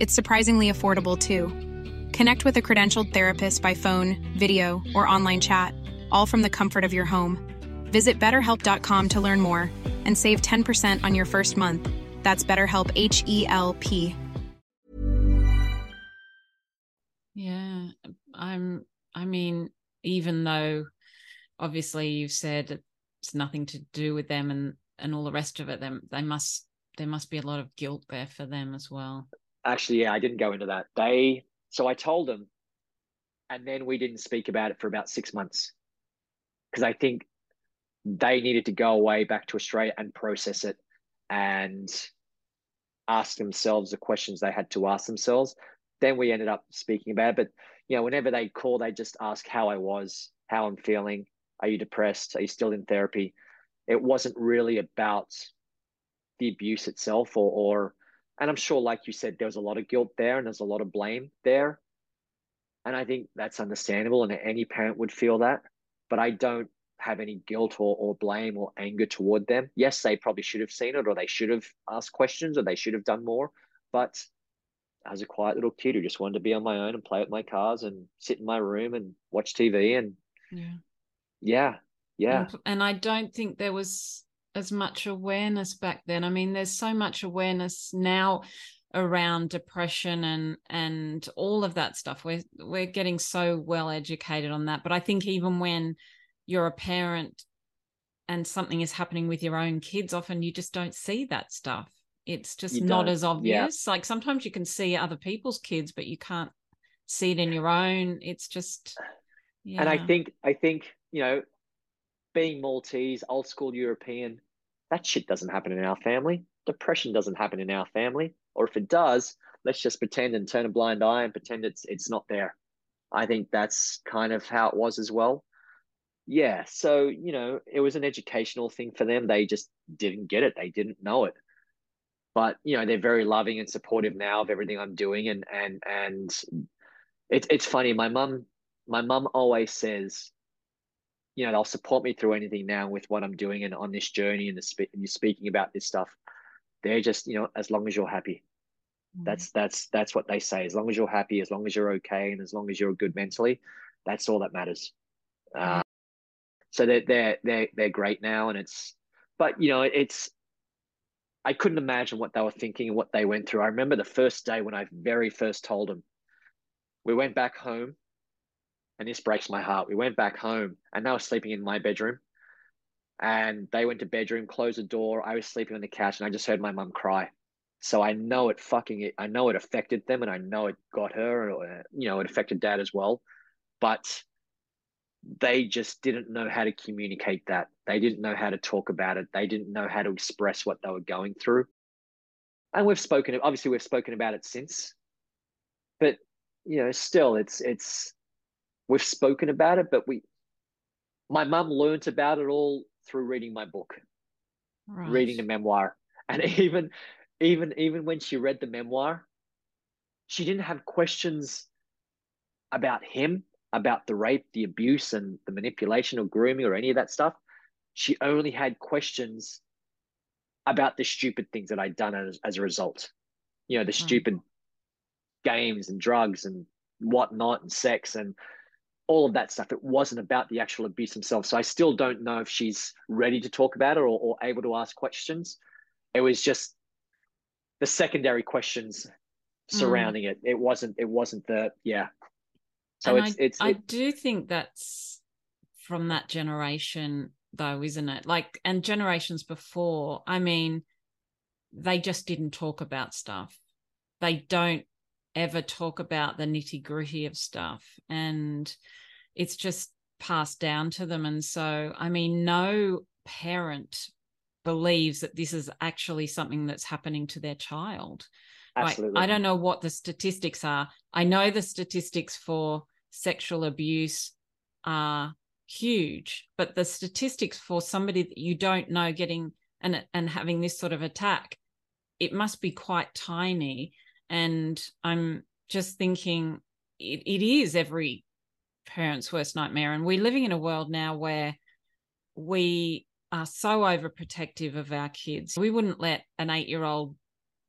It's surprisingly affordable too. Connect with a credentialed therapist by phone, video, or online chat, all from the comfort of your home. Visit betterhelp.com to learn more and save 10% on your first month. That's BetterHelp H E L P. Yeah, I'm I mean, even though obviously you've said it's nothing to do with them and and all the rest of it, them they must there must be a lot of guilt there for them as well actually, yeah, I didn't go into that. They, so I told them, and then we didn't speak about it for about six months because I think they needed to go away back to Australia and process it and ask themselves the questions they had to ask themselves. Then we ended up speaking about it. But, you know, whenever they call, they just ask how I was, how I'm feeling. Are you depressed? Are you still in therapy? It wasn't really about the abuse itself or, or and I'm sure, like you said, there was a lot of guilt there and there's a lot of blame there. And I think that's understandable, and any parent would feel that. But I don't have any guilt or, or blame or anger toward them. Yes, they probably should have seen it, or they should have asked questions, or they should have done more. But as a quiet little kid who just wanted to be on my own and play with my cars and sit in my room and watch TV and yeah, yeah, yeah. And, and I don't think there was as much awareness back then. I mean, there's so much awareness now around depression and and all of that stuff. We're we're getting so well educated on that. But I think even when you're a parent and something is happening with your own kids, often you just don't see that stuff. It's just you not as obvious. Yeah. Like sometimes you can see other people's kids, but you can't see it in your own. It's just yeah. And I think I think, you know, being Maltese, old school European, that shit doesn't happen in our family. depression doesn't happen in our family. Or if it does, let's just pretend and turn a blind eye and pretend it's it's not there. I think that's kind of how it was as well. Yeah, so you know, it was an educational thing for them. They just didn't get it. They didn't know it. But you know, they're very loving and supportive now of everything I'm doing, and and and it's it's funny. My mum, my mum always says, you know, they'll support me through anything now with what I'm doing and on this journey and the spe- and you're speaking about this stuff. They're just, you know, as long as you're happy. Mm. That's that's that's what they say. As long as you're happy, as long as you're okay, and as long as you're good mentally, that's all that matters. Uh, so they're they're they're they're great now, and it's but you know it's I couldn't imagine what they were thinking and what they went through. I remember the first day when I very first told them. We went back home, and this breaks my heart. We went back home, and they were sleeping in my bedroom. And they went to bedroom, closed the door. I was sleeping on the couch, and I just heard my mum cry. So I know it fucking I know it affected them, and I know it got her, or you know, it affected dad as well. But they just didn't know how to communicate that. They didn't know how to talk about it. They didn't know how to express what they were going through. And we've spoken, obviously, we've spoken about it since. But you know, still, it's it's we've spoken about it, but we, my mum learnt about it all through reading my book, right. reading the memoir, and even even even when she read the memoir, she didn't have questions about him about the rape, the abuse, and the manipulation or grooming or any of that stuff. She only had questions about the stupid things that I'd done as, as a result. You know, the stupid games and drugs and whatnot and sex and all of that stuff. It wasn't about the actual abuse themselves. So I still don't know if she's ready to talk about it or, or able to ask questions. It was just the secondary questions mm. surrounding mm. it. It wasn't. It wasn't the yeah. So and it's, I, it's, I do think that's from that generation though, isn't it? Like, and generations before, I mean, they just didn't talk about stuff. They don't ever talk about the nitty gritty of stuff. And it's just passed down to them. And so, I mean, no parent believes that this is actually something that's happening to their child. Absolutely. Like, I don't know what the statistics are. I know the statistics for sexual abuse are huge, but the statistics for somebody that you don't know getting and and having this sort of attack, it must be quite tiny. And I'm just thinking it, it is every parent's worst nightmare. And we're living in a world now where we are so overprotective of our kids. We wouldn't let an eight year old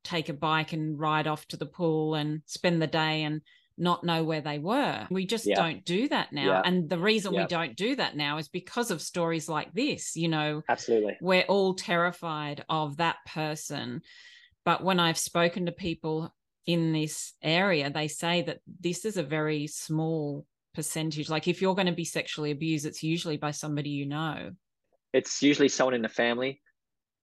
take a bike and ride off to the pool and spend the day and not know where they were. We just yeah. don't do that now. Yeah. And the reason yeah. we don't do that now is because of stories like this. You know, absolutely. We're all terrified of that person. But when I've spoken to people in this area, they say that this is a very small percentage. Like if you're going to be sexually abused, it's usually by somebody you know. It's usually someone in the family.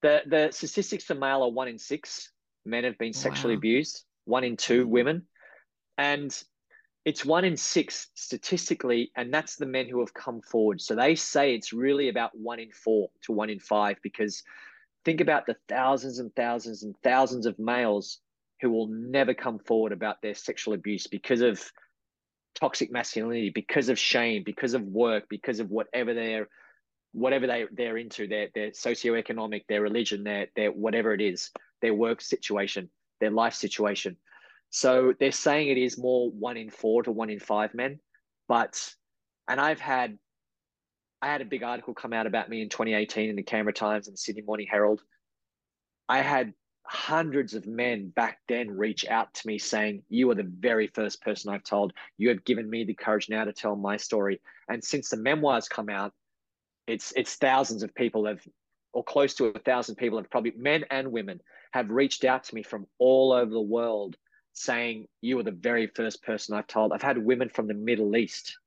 The the statistics for male are one in six men have been sexually wow. abused, one in two women. And it's one in six statistically, and that's the men who have come forward. So they say it's really about one in four to one in five because think about the thousands and thousands and thousands of males who will never come forward about their sexual abuse because of toxic masculinity, because of shame, because of work, because of whatever they're whatever they they're into, their their socioeconomic, their religion, their their whatever it is, their work situation, their life situation. So they're saying it is more one in four to one in five men. But, and I've had, I had a big article come out about me in 2018 in the Canberra Times and the Sydney Morning Herald. I had hundreds of men back then reach out to me saying, You are the very first person I've told. You have given me the courage now to tell my story. And since the memoirs come out, it's it's thousands of people have or close to a thousand people have probably men and women have reached out to me from all over the world saying you are the very first person I've told. I've had women from the Middle East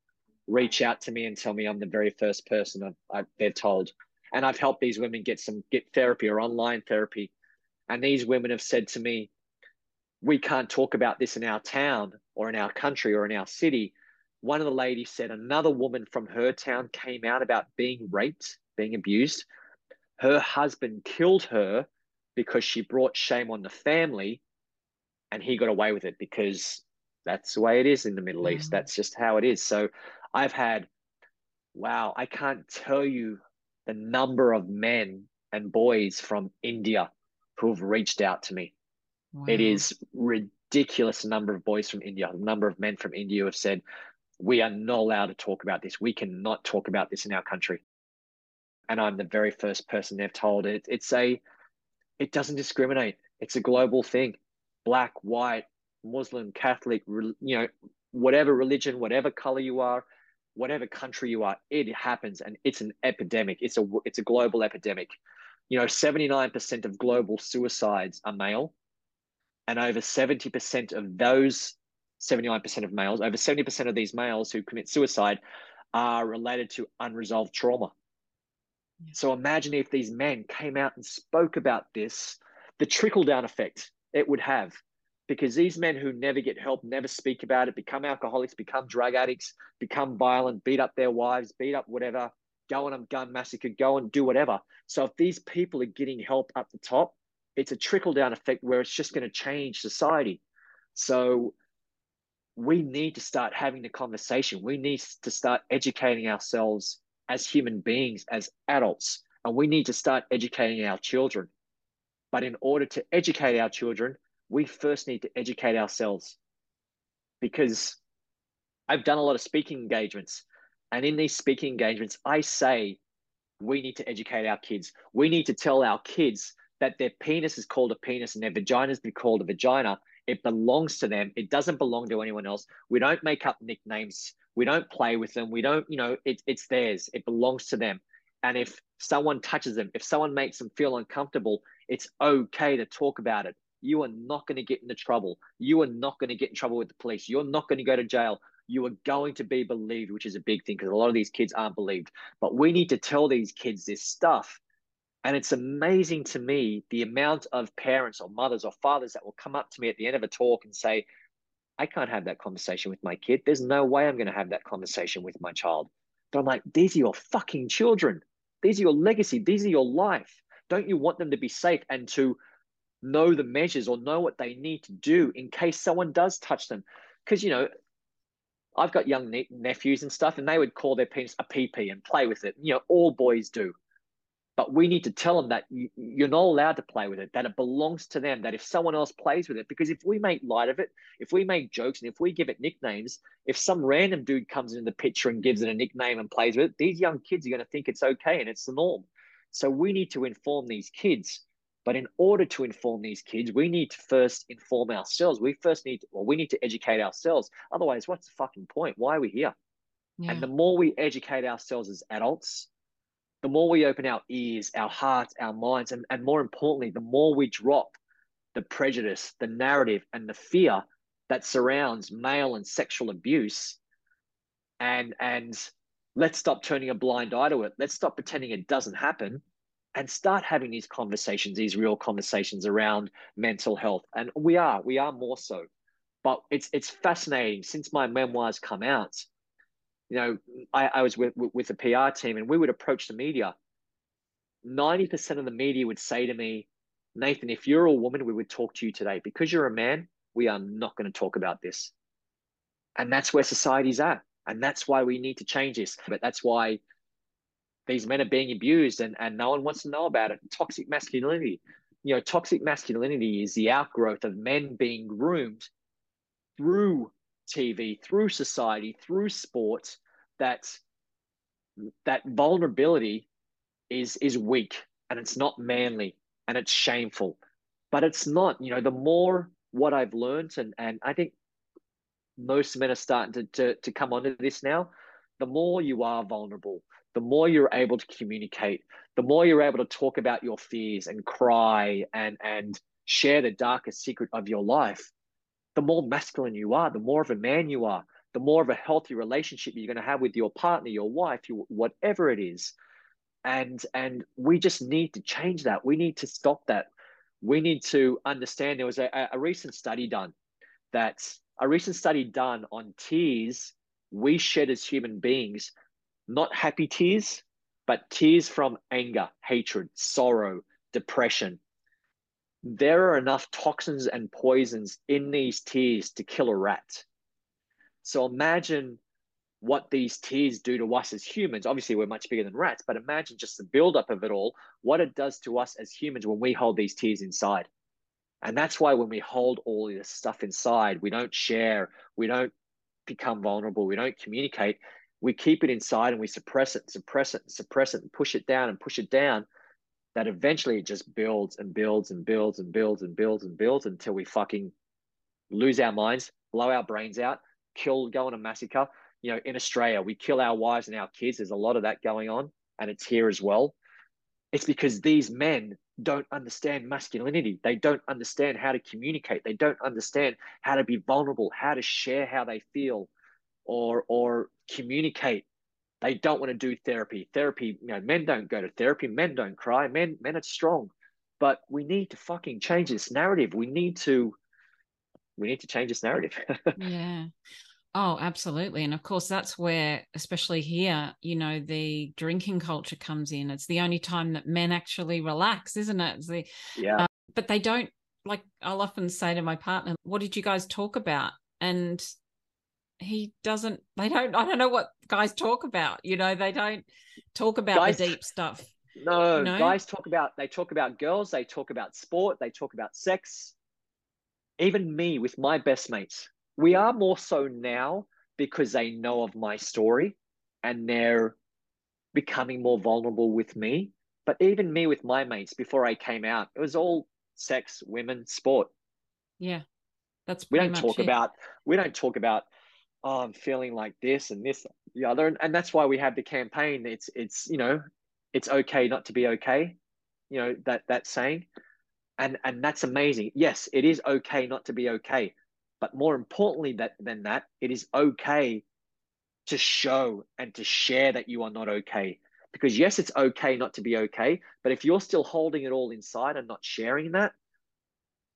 reach out to me and tell me I'm the very first person I've, I've, they're told. And I've helped these women get some get therapy or online therapy. And these women have said to me, we can't talk about this in our town or in our country or in our city. One of the ladies said another woman from her town came out about being raped, being abused. Her husband killed her because she brought shame on the family and he got away with it because that's the way it is in the Middle East. That's just how it is. So I've had, wow, I can't tell you the number of men and boys from India who've reached out to me. Wow. It is ridiculous number of boys from India, the number of men from India who have said, we are not allowed to talk about this. We cannot talk about this in our country. And I'm the very first person they've told it. It's a, it doesn't discriminate. It's a global thing. Black, white, Muslim, Catholic, you know, whatever religion, whatever color you are, whatever country you are, it happens, and it's an epidemic. It's a it's a global epidemic. You know, seventy nine percent of global suicides are male, and over seventy percent of those seventy nine percent of males, over seventy percent of these males who commit suicide, are related to unresolved trauma. Yeah. So imagine if these men came out and spoke about this, the trickle down effect it would have because these men who never get help, never speak about it, become alcoholics, become drug addicts, become violent, beat up their wives, beat up whatever, go on a gun massacre, go and do whatever. So if these people are getting help up the top, it's a trickle down effect where it's just going to change society. So we need to start having the conversation. We need to start educating ourselves as human beings, as adults, and we need to start educating our children. But in order to educate our children, we first need to educate ourselves because I've done a lot of speaking engagements. And in these speaking engagements, I say we need to educate our kids. We need to tell our kids that their penis is called a penis and their vagina is called a vagina. It belongs to them. It doesn't belong to anyone else. We don't make up nicknames. We don't play with them. We don't, you know, it, it's theirs. It belongs to them. And if someone touches them, if someone makes them feel uncomfortable, it's okay to talk about it you are not going to get into trouble. You are not going to get in trouble with the police. You're not going to go to jail. You are going to be believed, which is a big thing because a lot of these kids aren't believed. But we need to tell these kids this stuff. And it's amazing to me the amount of parents or mothers or fathers that will come up to me at the end of a talk and say, I can't have that conversation with my kid. There's no way I'm going to have that conversation with my child. But I'm like, these are your fucking children. These are your legacy. These are your life. Don't you want them to be safe and to know the measures or know what they need to do in case someone does touch them. Because, you know, I've got young ne- nephews and stuff, and they would call their penis a PP and play with it. You know, all boys do. But we need to tell them that you, you're not allowed to play with it, that it belongs to them, that if someone else plays with it, because if we make light of it, if we make jokes and if we give it nicknames, if some random dude comes in the picture and gives it a nickname and plays with it, these young kids are going to think it's okay and it's the norm. So we need to inform these kids but in order to inform these kids, we need to first inform ourselves. We first need to, well, we need to educate ourselves. Otherwise, what's the fucking point? Why are we here? Yeah. And the more we educate ourselves as adults, the more we open our ears, our hearts, our minds, and, and more importantly, the more we drop the prejudice, the narrative, and the fear that surrounds male and sexual abuse. And and let's stop turning a blind eye to it. Let's stop pretending it doesn't happen and start having these conversations, these real conversations around mental health. And we are, we are more so. But it's it's fascinating since my memoirs come out. You know, I, I was with with a PR team, and we would approach the media. Ninety percent of the media would say to me, "Nathan, if you're a woman, we would talk to you today. Because you're a man, we are not going to talk about this." And that's where society's at, and that's why we need to change this. But that's why these men are being abused and, and no one wants to know about it. Toxic masculinity. You know, toxic masculinity is the outgrowth of men being groomed through TV, through society, through sports, that that vulnerability is is weak and it's not manly and it's shameful. But it's not, you know, the more what I've learned and and I think most men are starting to, to, to come onto this now, the more you are vulnerable, the more you're able to communicate, the more you're able to talk about your fears and cry and and share the darkest secret of your life, the more masculine you are, the more of a man you are, the more of a healthy relationship you're going to have with your partner, your wife, your, whatever it is. And and we just need to change that. We need to stop that. We need to understand there was a, a recent study done that a recent study done on tears we shed as human beings not happy tears, but tears from anger, hatred, sorrow, depression. there are enough toxins and poisons in these tears to kill a rat. So imagine what these tears do to us as humans. Obviously, we're much bigger than rats, but imagine just the buildup of it all, what it does to us as humans when we hold these tears inside. And that's why when we hold all this stuff inside, we don't share, we don't become vulnerable, we don't communicate, we keep it inside and we suppress it, suppress it, suppress it, and push it down and push it down. That eventually it just builds and builds and builds and builds and builds and builds until we fucking lose our minds, blow our brains out, kill, go on a massacre. You know, in Australia, we kill our wives and our kids. There's a lot of that going on, and it's here as well. It's because these men don't understand masculinity. They don't understand how to communicate. They don't understand how to be vulnerable, how to share how they feel or or communicate. They don't want to do therapy. Therapy, you know, men don't go to therapy, men don't cry, men men are strong. But we need to fucking change this narrative. We need to we need to change this narrative. yeah. Oh, absolutely. And of course, that's where, especially here, you know, the drinking culture comes in. It's the only time that men actually relax, isn't it? It's the, yeah. Uh, but they don't, like, I'll often say to my partner, What did you guys talk about? And he doesn't, they don't, I don't know what guys talk about. You know, they don't talk about guys, the deep stuff. No, you know? guys talk about, they talk about girls, they talk about sport, they talk about sex. Even me with my best mates, we are more so now because they know of my story and they're becoming more vulnerable with me. But even me with my mates before I came out, it was all sex, women, sport. Yeah. That's we don't talk it. about we don't talk about oh I'm feeling like this and this the other and, and that's why we have the campaign. It's it's you know, it's okay not to be okay. You know, that that saying. And and that's amazing. Yes, it is okay not to be okay. But more importantly that, than that, it is okay to show and to share that you are not okay. Because yes, it's okay not to be okay, but if you're still holding it all inside and not sharing that,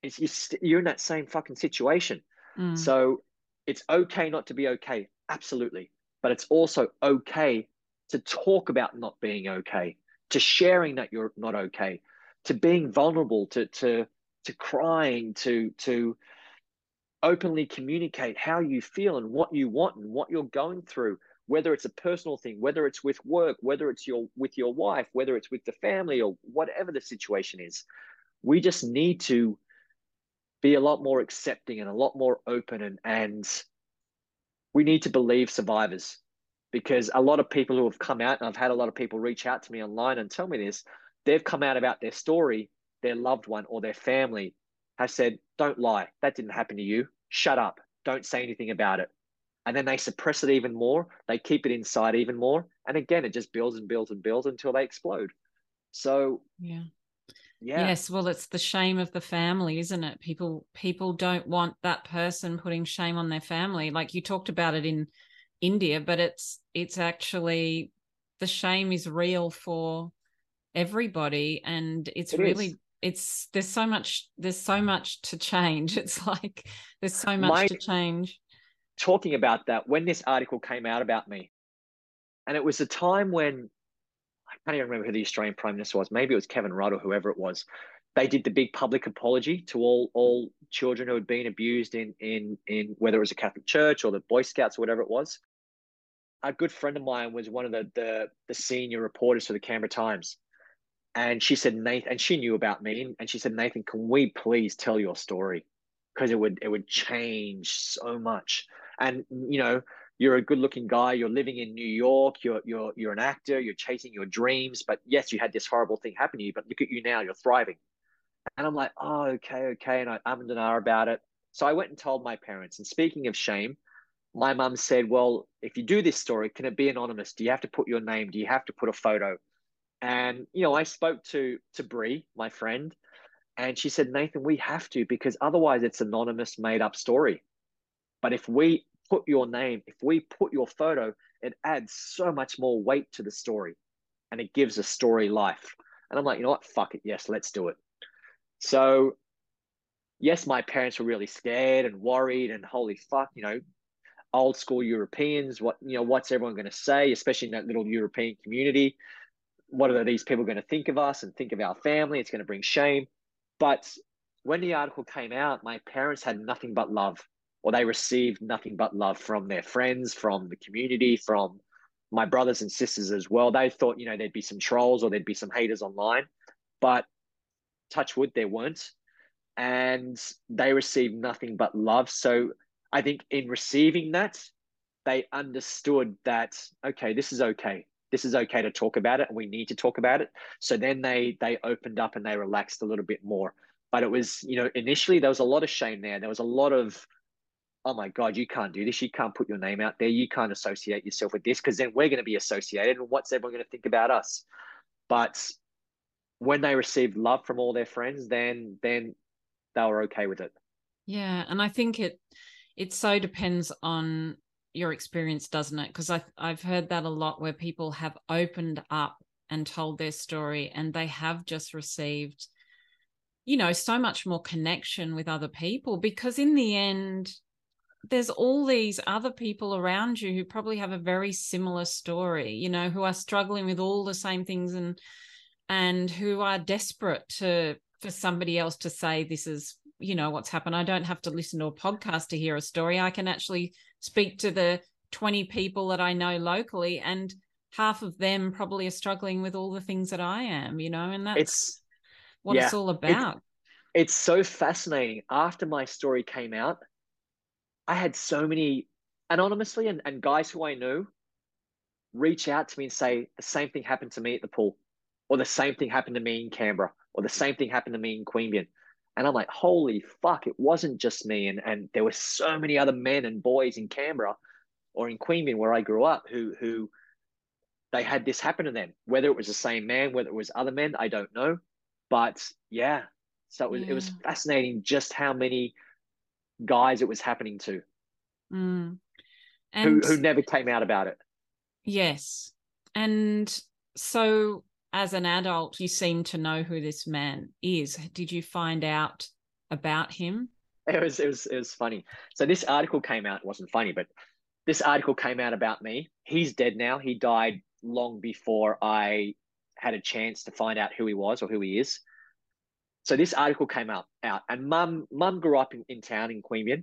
it's, you're, you're in that same fucking situation. Mm. So it's okay not to be okay, absolutely. But it's also okay to talk about not being okay, to sharing that you're not okay, to being vulnerable, to to to crying, to to openly communicate how you feel and what you want and what you're going through whether it's a personal thing whether it's with work whether it's your with your wife whether it's with the family or whatever the situation is we just need to be a lot more accepting and a lot more open and and we need to believe survivors because a lot of people who have come out and I've had a lot of people reach out to me online and tell me this they've come out about their story their loved one or their family has said, don't lie. That didn't happen to you. Shut up. Don't say anything about it. And then they suppress it even more. They keep it inside even more. And again, it just builds and builds and builds until they explode. So, yeah. Yeah. Yes, well, it's the shame of the family, isn't it? People people don't want that person putting shame on their family. Like you talked about it in India, but it's it's actually the shame is real for everybody and it's it really is it's there's so much there's so much to change it's like there's so much My, to change talking about that when this article came out about me and it was a time when i can't even remember who the australian prime minister was maybe it was kevin rudd or whoever it was they did the big public apology to all all children who had been abused in in in whether it was a catholic church or the boy scouts or whatever it was a good friend of mine was one of the the, the senior reporters for the canberra times and she said, Nathan, and she knew about me, and she said, Nathan, can we please tell your story? Because it would it would change so much. And you know, you're a good-looking guy. You're living in New York. You're you're you're an actor. You're chasing your dreams. But yes, you had this horrible thing happen to you. But look at you now. You're thriving. And I'm like, oh, okay, okay. And I am and ah about it. So I went and told my parents. And speaking of shame, my mum said, well, if you do this story, can it be anonymous? Do you have to put your name? Do you have to put a photo? And you know, I spoke to to Brie, my friend, and she said, Nathan, we have to because otherwise it's anonymous, made up story. But if we put your name, if we put your photo, it adds so much more weight to the story, and it gives a story life. And I'm like, you know what? Fuck it. Yes, let's do it. So, yes, my parents were really scared and worried, and holy fuck, you know, old school Europeans. What you know, what's everyone going to say, especially in that little European community? what are these people going to think of us and think of our family? It's going to bring shame. But when the article came out, my parents had nothing but love, or they received nothing but love from their friends, from the community, from my brothers and sisters as well. They thought, you know, there'd be some trolls or there'd be some haters online, but touch wood, there weren't. And they received nothing but love. So I think in receiving that, they understood that, okay, this is okay. This is okay to talk about it and we need to talk about it. So then they they opened up and they relaxed a little bit more. But it was, you know, initially there was a lot of shame there. There was a lot of oh my God, you can't do this. You can't put your name out there. You can't associate yourself with this because then we're going to be associated. And what's everyone going to think about us? But when they received love from all their friends, then then they were okay with it. Yeah, and I think it it so depends on your experience, doesn't it? Because I I've heard that a lot where people have opened up and told their story, and they have just received, you know, so much more connection with other people because in the end there's all these other people around you who probably have a very similar story you know who are struggling with all the same things and and who are desperate to for somebody else to say this is you know what's happened. I don't have to listen to a podcast to hear a story. I can actually speak to the 20 people that i know locally and half of them probably are struggling with all the things that i am you know and that's it's, what yeah, it's all about. it's so fascinating. After my story came out I had so many anonymously and, and guys who I knew reach out to me and say the same thing happened to me at the pool, or the same thing happened to me in Canberra, or the same thing happened to me in Queanbeyan. And I'm like, holy fuck, it wasn't just me. And and there were so many other men and boys in Canberra or in Queanbeyan where I grew up who who they had this happen to them. Whether it was the same man, whether it was other men, I don't know. But yeah. So it was yeah. it was fascinating just how many guys it was happening to mm. and who, who never came out about it. Yes. And so as an adult, you seem to know who this man is. Did you find out about him? It was it was it was funny. So this article came out. It wasn't funny, but this article came out about me. He's dead now. He died long before I had a chance to find out who he was or who he is. So this article came out, out and mum, mum grew up in, in town in Queanbeyan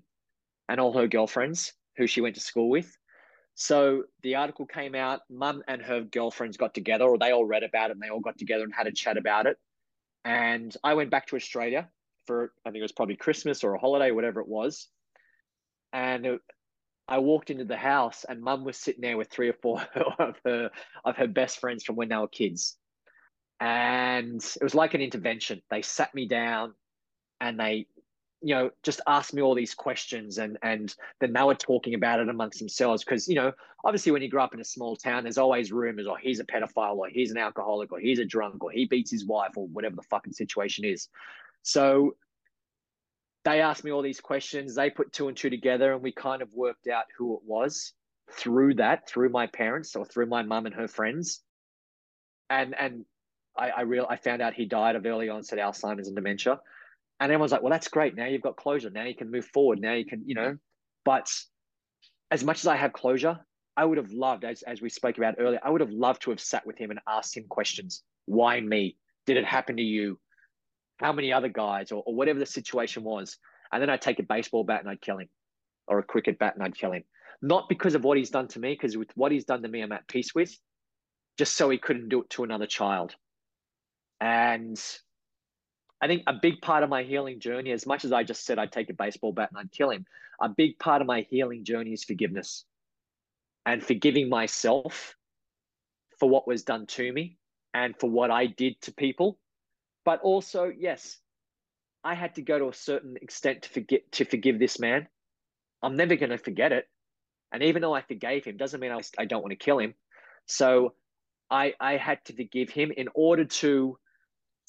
and all her girlfriends who she went to school with. So the article came out, mum and her girlfriends got together or they all read about it and they all got together and had a chat about it. And I went back to Australia for, I think it was probably Christmas or a holiday, whatever it was. And I walked into the house and mum was sitting there with three or four of her, of her best friends from when they were kids and it was like an intervention. They sat me down and they, you know, just asked me all these questions and and then they were talking about it amongst themselves because you know obviously when you grow up in a small town there's always rumors or he's a pedophile or he's an alcoholic or he's a drunk or he beats his wife or whatever the fucking situation is. So they asked me all these questions. They put two and two together and we kind of worked out who it was through that, through my parents or through my mum and her friends. And and I, I real I found out he died of early onset Alzheimer's and dementia. And everyone's like, well, that's great. Now you've got closure. Now you can move forward. Now you can, you know, but as much as I have closure, I would have loved, as, as we spoke about earlier, I would have loved to have sat with him and asked him questions. Why me? Did it happen to you? How many other guys or, or whatever the situation was? And then I'd take a baseball bat and I'd kill him or a cricket bat and I'd kill him. Not because of what he's done to me, because with what he's done to me, I'm at peace with, just so he couldn't do it to another child. And I think a big part of my healing journey, as much as I just said I'd take a baseball bat and I'd kill him, a big part of my healing journey is forgiveness and forgiving myself for what was done to me and for what I did to people. But also, yes, I had to go to a certain extent to forget to forgive this man. I'm never going to forget it. And even though I forgave him, doesn't mean I, I don't want to kill him. So I I had to forgive him in order to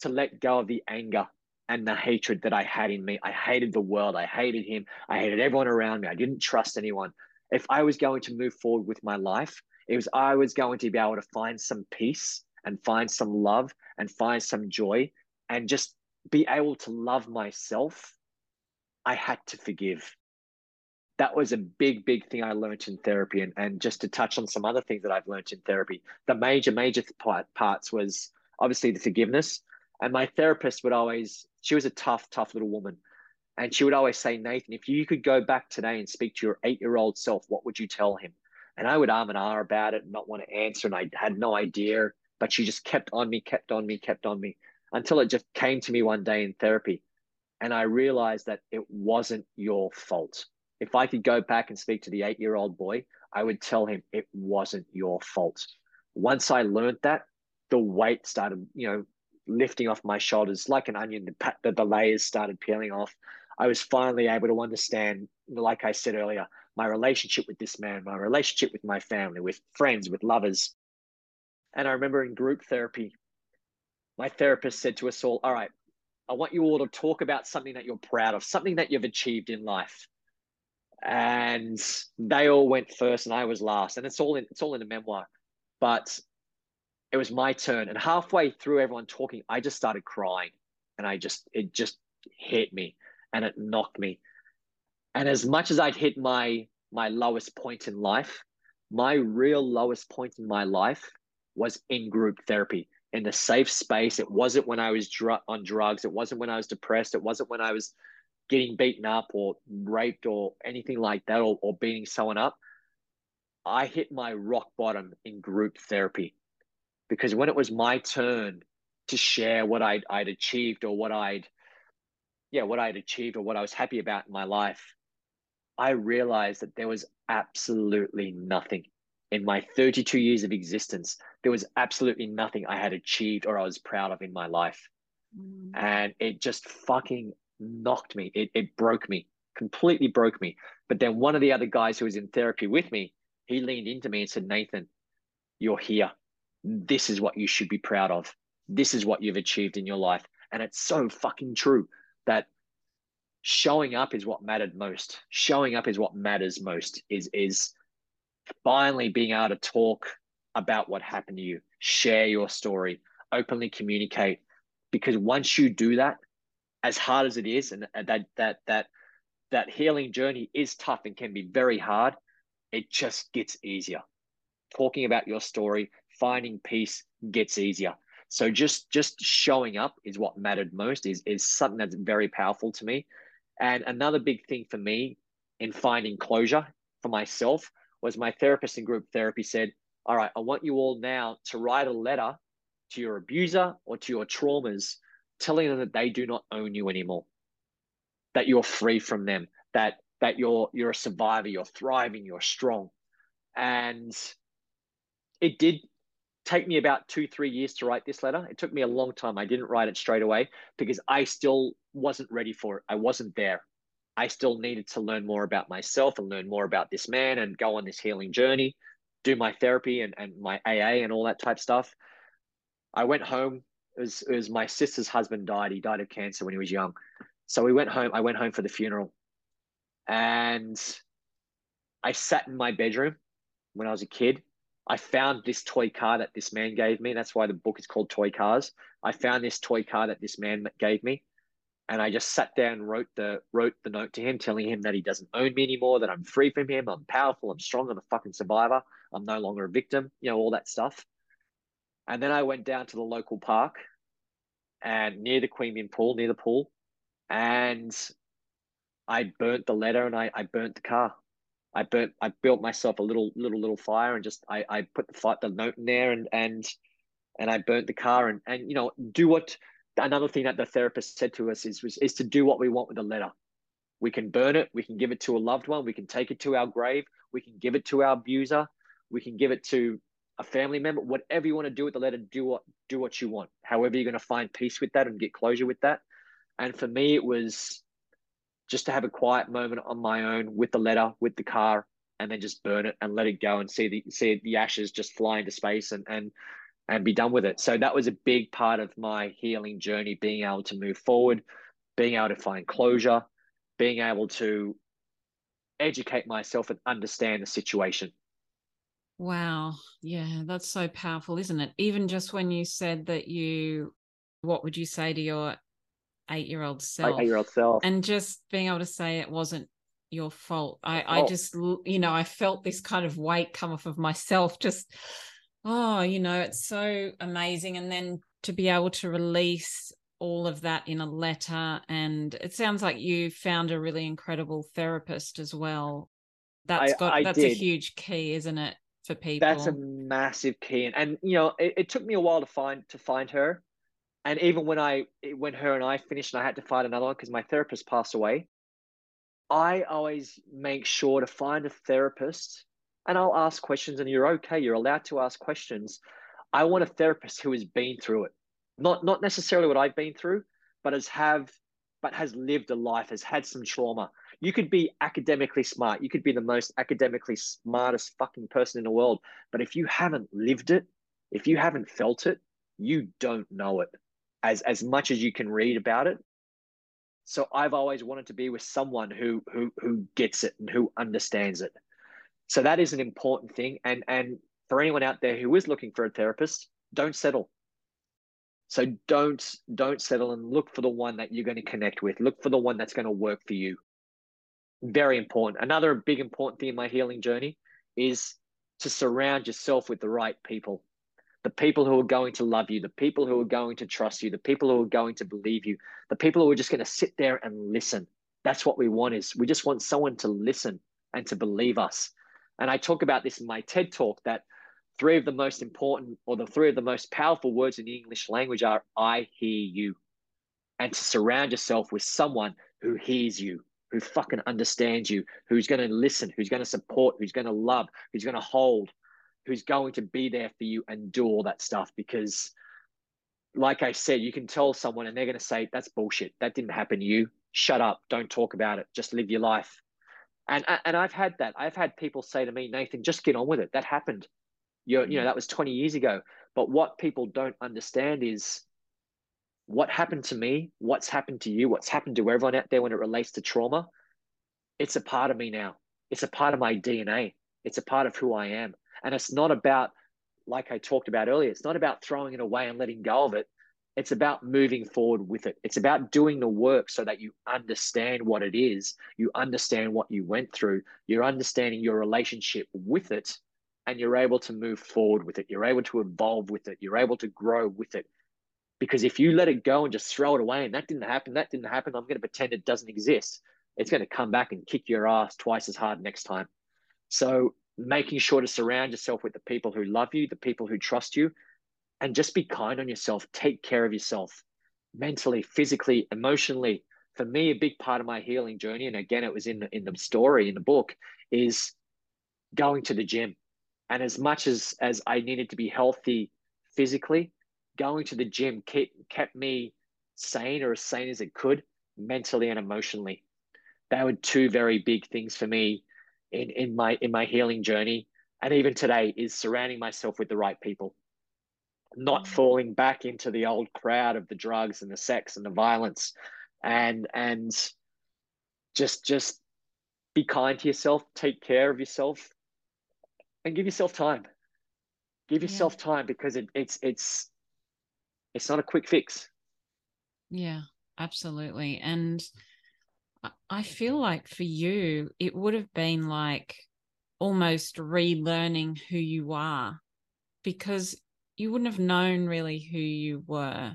to let go of the anger and the hatred that I had in me. I hated the world. I hated him. I hated everyone around me. I didn't trust anyone. If I was going to move forward with my life, it was I was going to be able to find some peace and find some love and find some joy and just be able to love myself. I had to forgive. That was a big, big thing I learned in therapy. And, and just to touch on some other things that I've learned in therapy, the major, major part, parts was obviously the forgiveness, And my therapist would always, she was a tough, tough little woman. And she would always say, Nathan, if you could go back today and speak to your eight year old self, what would you tell him? And I would arm and ah about it and not want to answer. And I had no idea. But she just kept on me, kept on me, kept on me until it just came to me one day in therapy. And I realized that it wasn't your fault. If I could go back and speak to the eight year old boy, I would tell him it wasn't your fault. Once I learned that, the weight started, you know, lifting off my shoulders like an onion. The, the layers started peeling off. I was finally able to understand, like I said earlier, my relationship with this man, my relationship with my family, with friends, with lovers. And I remember in group therapy, my therapist said to us all, All right, I want you all to talk about something that you're proud of, something that you've achieved in life. And they all went first and I was last. And it's all in it's all in the memoir. But it was my turn. And halfway through everyone talking, I just started crying. And I just it just hit me and it knocked me. And as much as I'd hit my my lowest point in life, my real lowest point in my life was in group therapy in the safe space. It wasn't when I was dr- on drugs. It wasn't when I was depressed. It wasn't when I was getting beaten up or raped or anything like that or, or beating someone up. I hit my rock bottom in group therapy because when it was my turn to share what I'd, I'd achieved or what I'd yeah, what I'd achieved or what I was happy about in my life, I realized that there was absolutely nothing in my 32 years of existence. There was absolutely nothing I had achieved or I was proud of in my life. Mm. And it just fucking knocked me. It, it broke me, completely broke me. But then one of the other guys who was in therapy with me, he leaned into me and said, Nathan, you're here. This is what you should be proud of. This is what you've achieved in your life. And it's so fucking true that showing up is what mattered most. Showing up is what matters most. Is is finally being able to talk about what happened to you, share your story, openly communicate. Because once you do that, as hard as it is, and that that that that healing journey is tough and can be very hard, it just gets easier. Talking about your story, finding peace gets easier. So just just showing up is what mattered most. Is is something that's very powerful to me. And another big thing for me in finding closure for myself was my therapist in group therapy said, "All right, I want you all now to write a letter to your abuser or to your traumas, telling them that they do not own you anymore, that you're free from them, that that you're you're a survivor, you're thriving, you're strong." And it did take me about two, three years to write this letter. It took me a long time. I didn't write it straight away because I still wasn't ready for it. I wasn't there. I still needed to learn more about myself and learn more about this man and go on this healing journey, do my therapy and, and my AA and all that type stuff. I went home. It was, it was my sister's husband died. He died of cancer when he was young. So we went home. I went home for the funeral. And I sat in my bedroom when I was a kid I found this toy car that this man gave me. That's why the book is called Toy Cars. I found this toy car that this man gave me, and I just sat down and wrote the wrote the note to him, telling him that he doesn't own me anymore, that I'm free from him, I'm powerful, I'm strong, I'm a fucking survivor, I'm no longer a victim, you know, all that stuff. And then I went down to the local park and near the Queanbeyan pool, near the pool, and I burnt the letter and I, I burnt the car. I burnt, I built myself a little, little, little fire, and just I, I put the fight, the note in there, and and and I burnt the car, and and you know, do what. Another thing that the therapist said to us is was, is to do what we want with the letter. We can burn it, we can give it to a loved one, we can take it to our grave, we can give it to our abuser, we can give it to a family member, whatever you want to do with the letter, do what do what you want. However, you're going to find peace with that and get closure with that. And for me, it was just to have a quiet moment on my own with the letter, with the car, and then just burn it and let it go and see the see the ashes just fly into space and and and be done with it. So that was a big part of my healing journey, being able to move forward, being able to find closure, being able to educate myself and understand the situation. Wow. Yeah, that's so powerful, isn't it? Even just when you said that you, what would you say to your eight year old self. Eight year old self. And just being able to say it wasn't your fault. I, I oh. just, you know, I felt this kind of weight come off of myself. Just, oh, you know, it's so amazing. And then to be able to release all of that in a letter. And it sounds like you found a really incredible therapist as well. That's I, got I that's did. a huge key, isn't it, for people? That's a massive key, and, and you know, it, it took me a while to find to find her. And even when I when her and I finished, and I had to find another one because my therapist passed away. I always make sure to find a therapist, and I'll ask questions, and you're okay. You're allowed to ask questions. I want a therapist who has been through it, not not necessarily what I've been through, but has have but has lived a life, has had some trauma. You could be academically smart. You could be the most academically smartest fucking person in the world. But if you haven't lived it, if you haven't felt it, you don't know it as, as much as you can read about it. So I've always wanted to be with someone who who who gets it and who understands it. So that is an important thing. And and for anyone out there who is looking for a therapist, don't settle. So don't don't settle and look for the one that you're going to connect with. Look for the one that's going to work for you very important. Another big important thing in my healing journey is to surround yourself with the right people. The people who are going to love you, the people who are going to trust you, the people who are going to believe you, the people who are just going to sit there and listen. That's what we want is we just want someone to listen and to believe us. And I talk about this in my TED talk that three of the most important or the three of the most powerful words in the English language are I hear you. And to surround yourself with someone who hears you, who fucking understands you, who's going to listen, who's going to support, who's going to love, who's going to hold, who's going to be there for you and do all that stuff. Because, like I said, you can tell someone and they're going to say, that's bullshit. That didn't happen to you. Shut up. Don't talk about it. Just live your life. And, and I've had that. I've had people say to me, Nathan, just get on with it. That happened. You're, you know, mm. that was 20 years ago. But what people don't understand is what happened to me, what's happened to you, what's happened to everyone out there when it relates to trauma, it's a part of me now. It's a part of my DNA. It's a part of who I am. And it's not about, like I talked about earlier, it's not about throwing it away and letting go of it. It's about moving forward with it. It's about doing the work so that you understand what it is. You understand what you went through. You're understanding your relationship with it, and you're able to move forward with it. You're able to evolve with it. You're able to grow with it because if you let it go and just throw it away and that didn't happen, that didn't happen, I'm going to pretend it doesn't exist. It's going to come back and kick your ass twice as hard next time. So making sure to surround yourself with the people who love you, the people who trust you, and just be kind on yourself. Take care of yourself mentally, physically, emotionally. For me, a big part of my healing journey, and again, it was in the, in the story in the book, is going to the gym. And as much as as I needed to be healthy physically, going to the gym kept, kept me sane or as sane as it could mentally and emotionally. They were two very big things for me in, in my in my healing journey. And even today is surrounding myself with the right people. Not mm. falling back into the old crowd of the drugs and the sex and the violence and and just just be kind to yourself, take care of yourself, and give yourself time. Give yourself yeah. time because it, it's it's it's not a quick fix. Yeah, absolutely. And I feel like for you, it would have been like almost relearning who you are because you wouldn't have known really who you were.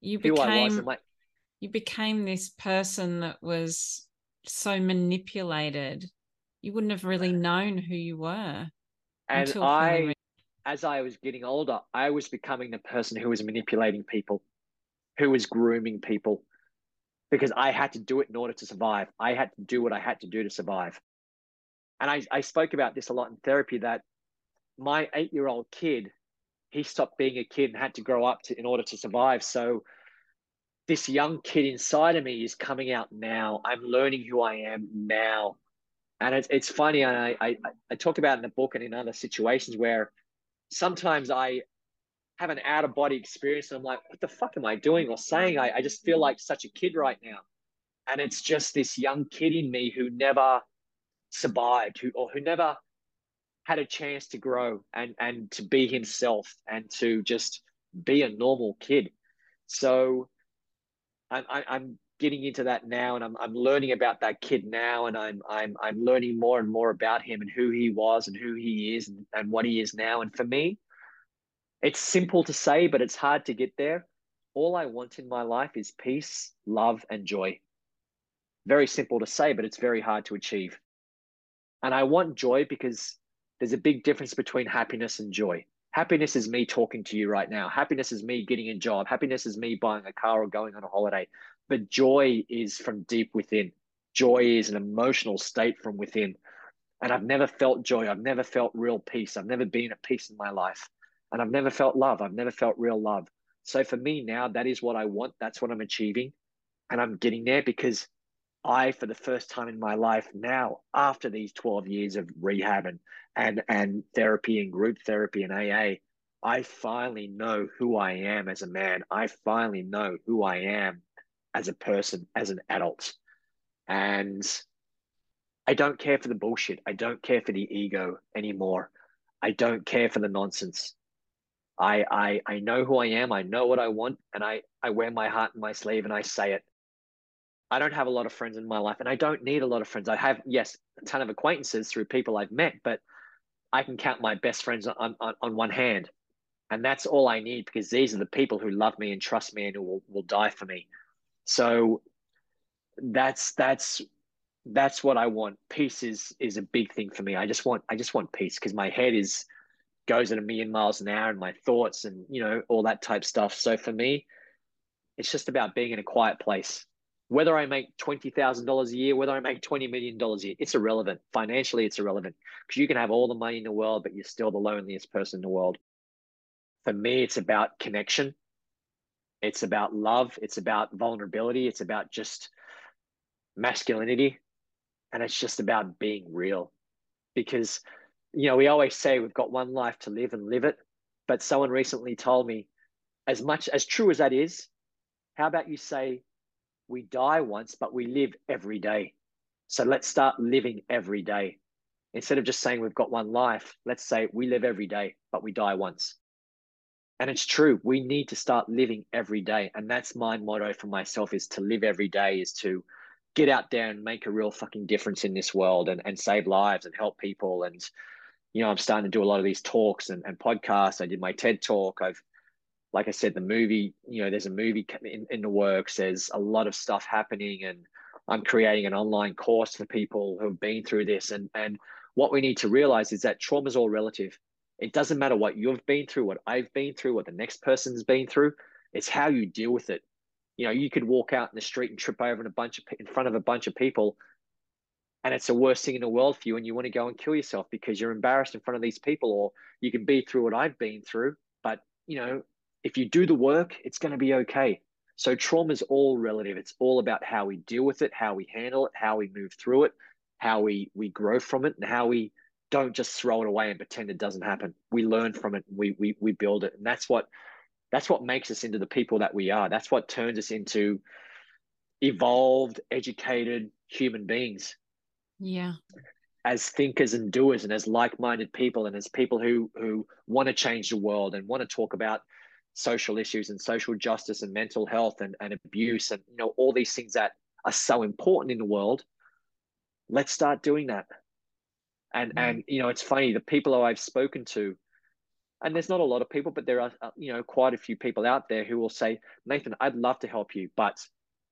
You became like... you became this person that was so manipulated. You wouldn't have really known who you were. And I as I was getting older, I was becoming the person who was manipulating people, who was grooming people, because I had to do it in order to survive. I had to do what I had to do to survive. And I, I spoke about this a lot in therapy that my eight year old kid, he stopped being a kid and had to grow up to, in order to survive. So this young kid inside of me is coming out now. I'm learning who I am now. And it's, it's funny. And I, I, I talk about in the book and in other situations where sometimes I have an out of body experience and I'm like, what the fuck am I doing or saying? I, I just feel like such a kid right now. And it's just this young kid in me who never survived, who or who never had a chance to grow and and to be himself and to just be a normal kid. So I, I, I'm getting into that now and I'm, I'm learning about that kid now and I'm, I'm, I'm learning more and more about him and who he was and who he is and, and what he is now. And for me, It's simple to say, but it's hard to get there. All I want in my life is peace, love, and joy. Very simple to say, but it's very hard to achieve. And I want joy because there's a big difference between happiness and joy. Happiness is me talking to you right now. Happiness is me getting a job. Happiness is me buying a car or going on a holiday. But joy is from deep within. Joy is an emotional state from within. And I've never felt joy. I've never felt real peace. I've never been at peace in my life. And I've never felt love. I've never felt real love. So for me now, that is what I want. That's what I'm achieving. And I'm getting there because I, for the first time in my life now, after these 12 years of rehab and, and, and therapy and group therapy and AA, I finally know who I am as a man. I finally know who I am as a person, as an adult. And I don't care for the bullshit. I don't care for the ego anymore. I don't care for the nonsense. I, I, I know who I am. I know what I want. And I, I wear my heart in my sleeve and I say it. I don't have a lot of friends in my life, and I don't need a lot of friends. I have, yes, a ton of acquaintances through people I've met, but I can count my best friends on, on, on one hand. And that's all I need because these are the people who love me and trust me and who will, will die for me. So that's that's that's what I want. Peace is is a big thing for me. I just want I just want peace because my head is goes at a million miles an hour and my thoughts and you know all that type stuff. So for me, it's just about being in a quiet place whether I make $20,000 a year, whether I make $20 million a year, it's irrelevant. Financially, it's irrelevant because you can have all the money in the world, but you're still the loneliest person in the world. For me, it's about connection. It's about love. It's about vulnerability. It's about just masculinity. And it's just about being real. Because, you know, we always say we've got one life to live and live it. But someone recently told me, as much as true as that is, how about you say we die once, but we live every day. So let's start living every day. Instead of just saying we've got one life, let's say we live every day, but we die once. And it's true. We need to start living every day. And that's my motto for myself is to live every day, is to get out there and make a real fucking difference in this world and, and save lives and help people. And, you know, I'm starting to do a lot of these talks and, and podcasts. I did my TED talk. I've like I said, the movie, you know, there's a movie in, in the works. There's a lot of stuff happening, and I'm creating an online course for people who have been through this. And and what we need to realize is that trauma is all relative. It doesn't matter what you've been through, what I've been through, what the next person's been through. It's how you deal with it. You know, you could walk out in the street and trip over in a bunch of in front of a bunch of people, and it's the worst thing in the world for you, and you want to go and kill yourself because you're embarrassed in front of these people, or you can be through what I've been through, but you know if you do the work, it's going to be okay. So trauma is all relative. It's all about how we deal with it, how we handle it, how we move through it, how we we grow from it, and how we don't just throw it away and pretend it doesn't happen. We learn from it. We we we build it, and that's what that's what makes us into the people that we are. That's what turns us into evolved, educated human beings. Yeah. As thinkers and doers, and as like-minded people, and as people who who want to change the world and want to talk about social issues and social justice and mental health and, and abuse and you know all these things that are so important in the world let's start doing that and mm. and you know it's funny the people who i've spoken to and there's not a lot of people but there are uh, you know quite a few people out there who will say nathan i'd love to help you but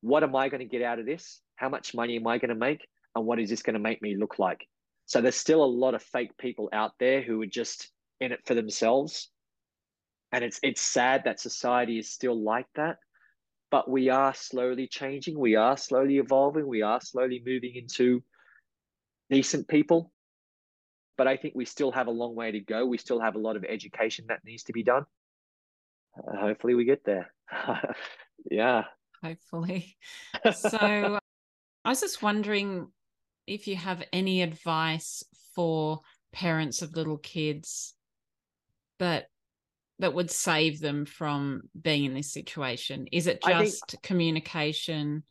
what am i going to get out of this how much money am i going to make and what is this going to make me look like? So there's still a lot of fake people out there who are just in it for themselves. And it's it's sad that society is still like that but we are slowly changing we are slowly evolving we are slowly moving into decent people. But i think we still have a long way to go. We still have a lot of education that needs to be done. Uh, hopefully we get there. Yeah. Hopefully. So i was just wondering if you have any advice for parents of little kids that that would save them from being in this situation? Is it just think, communication?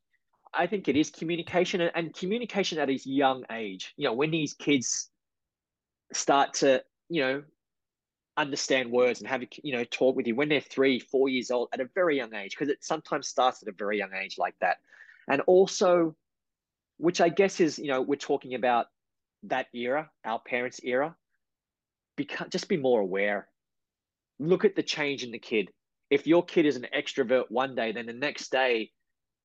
I think it is communication and communication at a young age. You know, when these kids start to, you know, understand words and have you know talk with you when they're three, four years old at a very young age, because it sometimes starts at a very young age like that. And also, which I guess is, you know, we're talking about that era, our parents' era. Become, just be more aware. Look at the change in the kid. If your kid is an extrovert one day, then the next day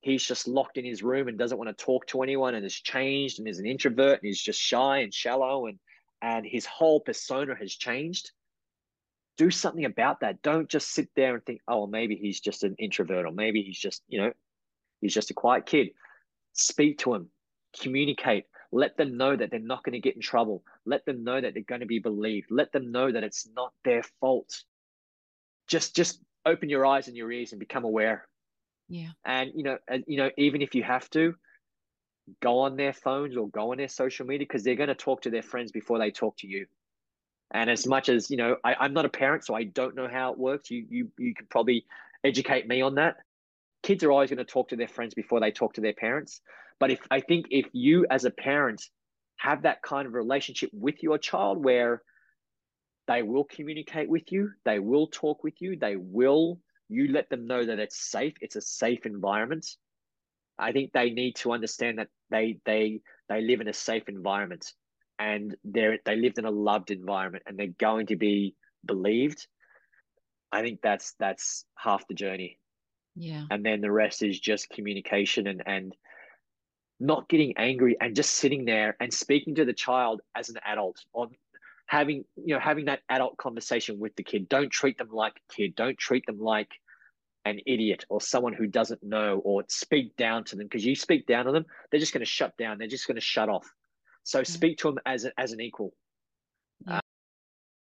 he's just locked in his room and doesn't want to talk to anyone and has changed and is an introvert and he's just shy and shallow and and his whole persona has changed. Do something about that. Don't just sit there and think oh maybe he's just an introvert or maybe he's just you know he's just a quiet kid. Speak to him communicate let them know that they're not going to get in trouble let them know that they're going to be believed let them know that it's not their fault just just open your eyes and your ears and become aware yeah. And you know, and, you know, even if you have to go on their phones or go on their social media, because they're going to talk to their friends before they talk to you. And as much as you know, I, I'm not a parent, so I don't know how it works. You you you could probably educate me on that. Kids are always going to talk to their friends before they talk to their parents. But if I think if you as a parent have that kind of relationship with your child where they will communicate with you, they will talk with you, they will you let them know that it's safe it's a safe environment i think they need to understand that they they they live in a safe environment and they're they lived in a loved environment and they're going to be believed i think that's that's half the journey yeah. And then the rest is just communication and and not getting angry and just sitting there and speaking to the child as an adult on having you know having that adult conversation with the kid. Don't treat them like a kid. Don't treat them like an idiot or someone who doesn't know or speak down to them. Because you speak down to them they're just going to shut down. They're just going to shut off. So mm-hmm. speak to them as a, as an equal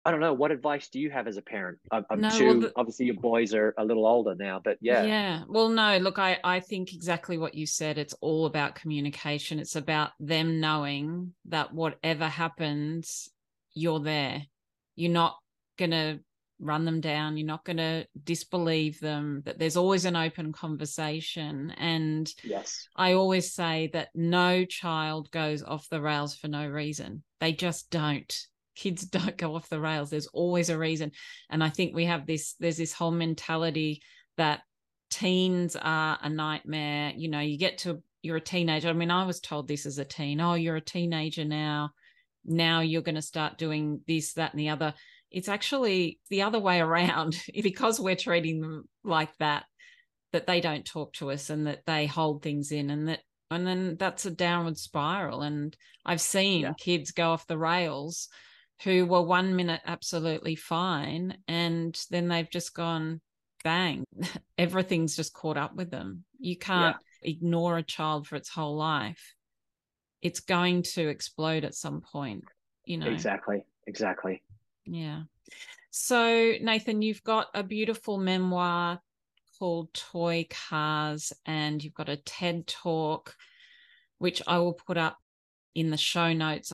I don't know. What advice do you have as a parent? I'm, I'm no, two, well, the, obviously your boys are a little older now, but yeah. Yeah. Well, no, look, I, I think exactly what you said. It's all about communication. It's about them knowing that whatever happens, you're there. You're not going to run them down. You're not going to disbelieve them, that there's always an open conversation. And yes, I always say that no child goes off the rails for no reason. They just don't. Kids don't go off the rails. There's always a reason. And I think we have this, there's this whole mentality that teens are a nightmare. You know, you get to, you're a teenager. I mean, I was told this as a teen. Oh, you're a teenager now now you're going to start doing this, that, and the other. It's actually the other way around because we're treating them like that, that they don't talk to us and that they hold things in and that, and then that's a downward spiral. And I've seen yeah. kids go off the rails who were one minute absolutely fine and then they've just gone bang everything's just caught up with them. You can't yeah. ignore a child for its whole life. It's going to explode at some point you know. Exactly exactly. Yeah. So nathan you've got a beautiful memoir called toy cars and you've got a ted talk which i will put up in the show notes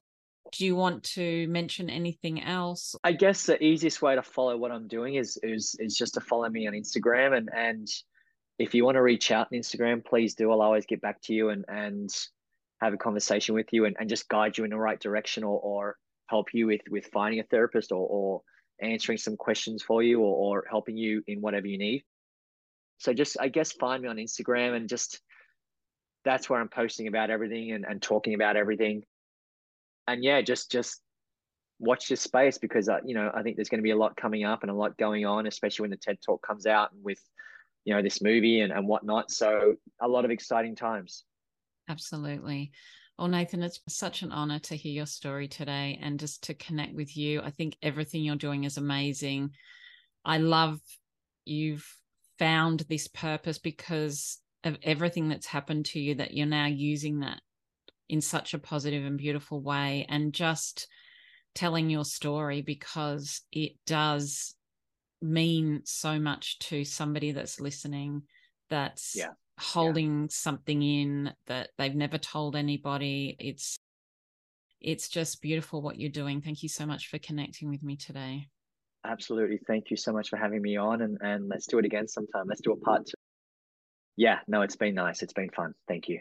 do you want to mention anything else? I guess the easiest way to follow what i'm doing is is is just to follow me on instagram. And and if you want to reach out on instagram please do. I'll always get back to you and and have a conversation with you and, and just guide you in the right direction or, or help you with with finding a therapist or, or answering some questions for you or, or helping you in whatever you need. So just i guess find me on instagram and just that's where i'm posting about everything and, and talking about everything and yeah just just watch this space because uh, you know i think there's going to be a lot coming up and a lot going on especially when the ted talk comes out and with you know this movie and, and whatnot so a lot of exciting times Absolutely. Well, Nathan, it's such an honor to hear your story today and just to connect with you. I think everything you're doing is amazing. I love you've found this purpose because of everything that's happened to you, that you're now using that in such a positive and beautiful way and just telling your story because it does mean so much to somebody that's listening that's yeah. Holding yeah. something in that they've never told anybody. It's it's just beautiful what you're doing. Thank you so much for connecting with me today. Absolutely. Thank you so much for having me on and and let's do it again sometime. Let's do a part two. Yeah no it's been nice. It's been fun. Thank you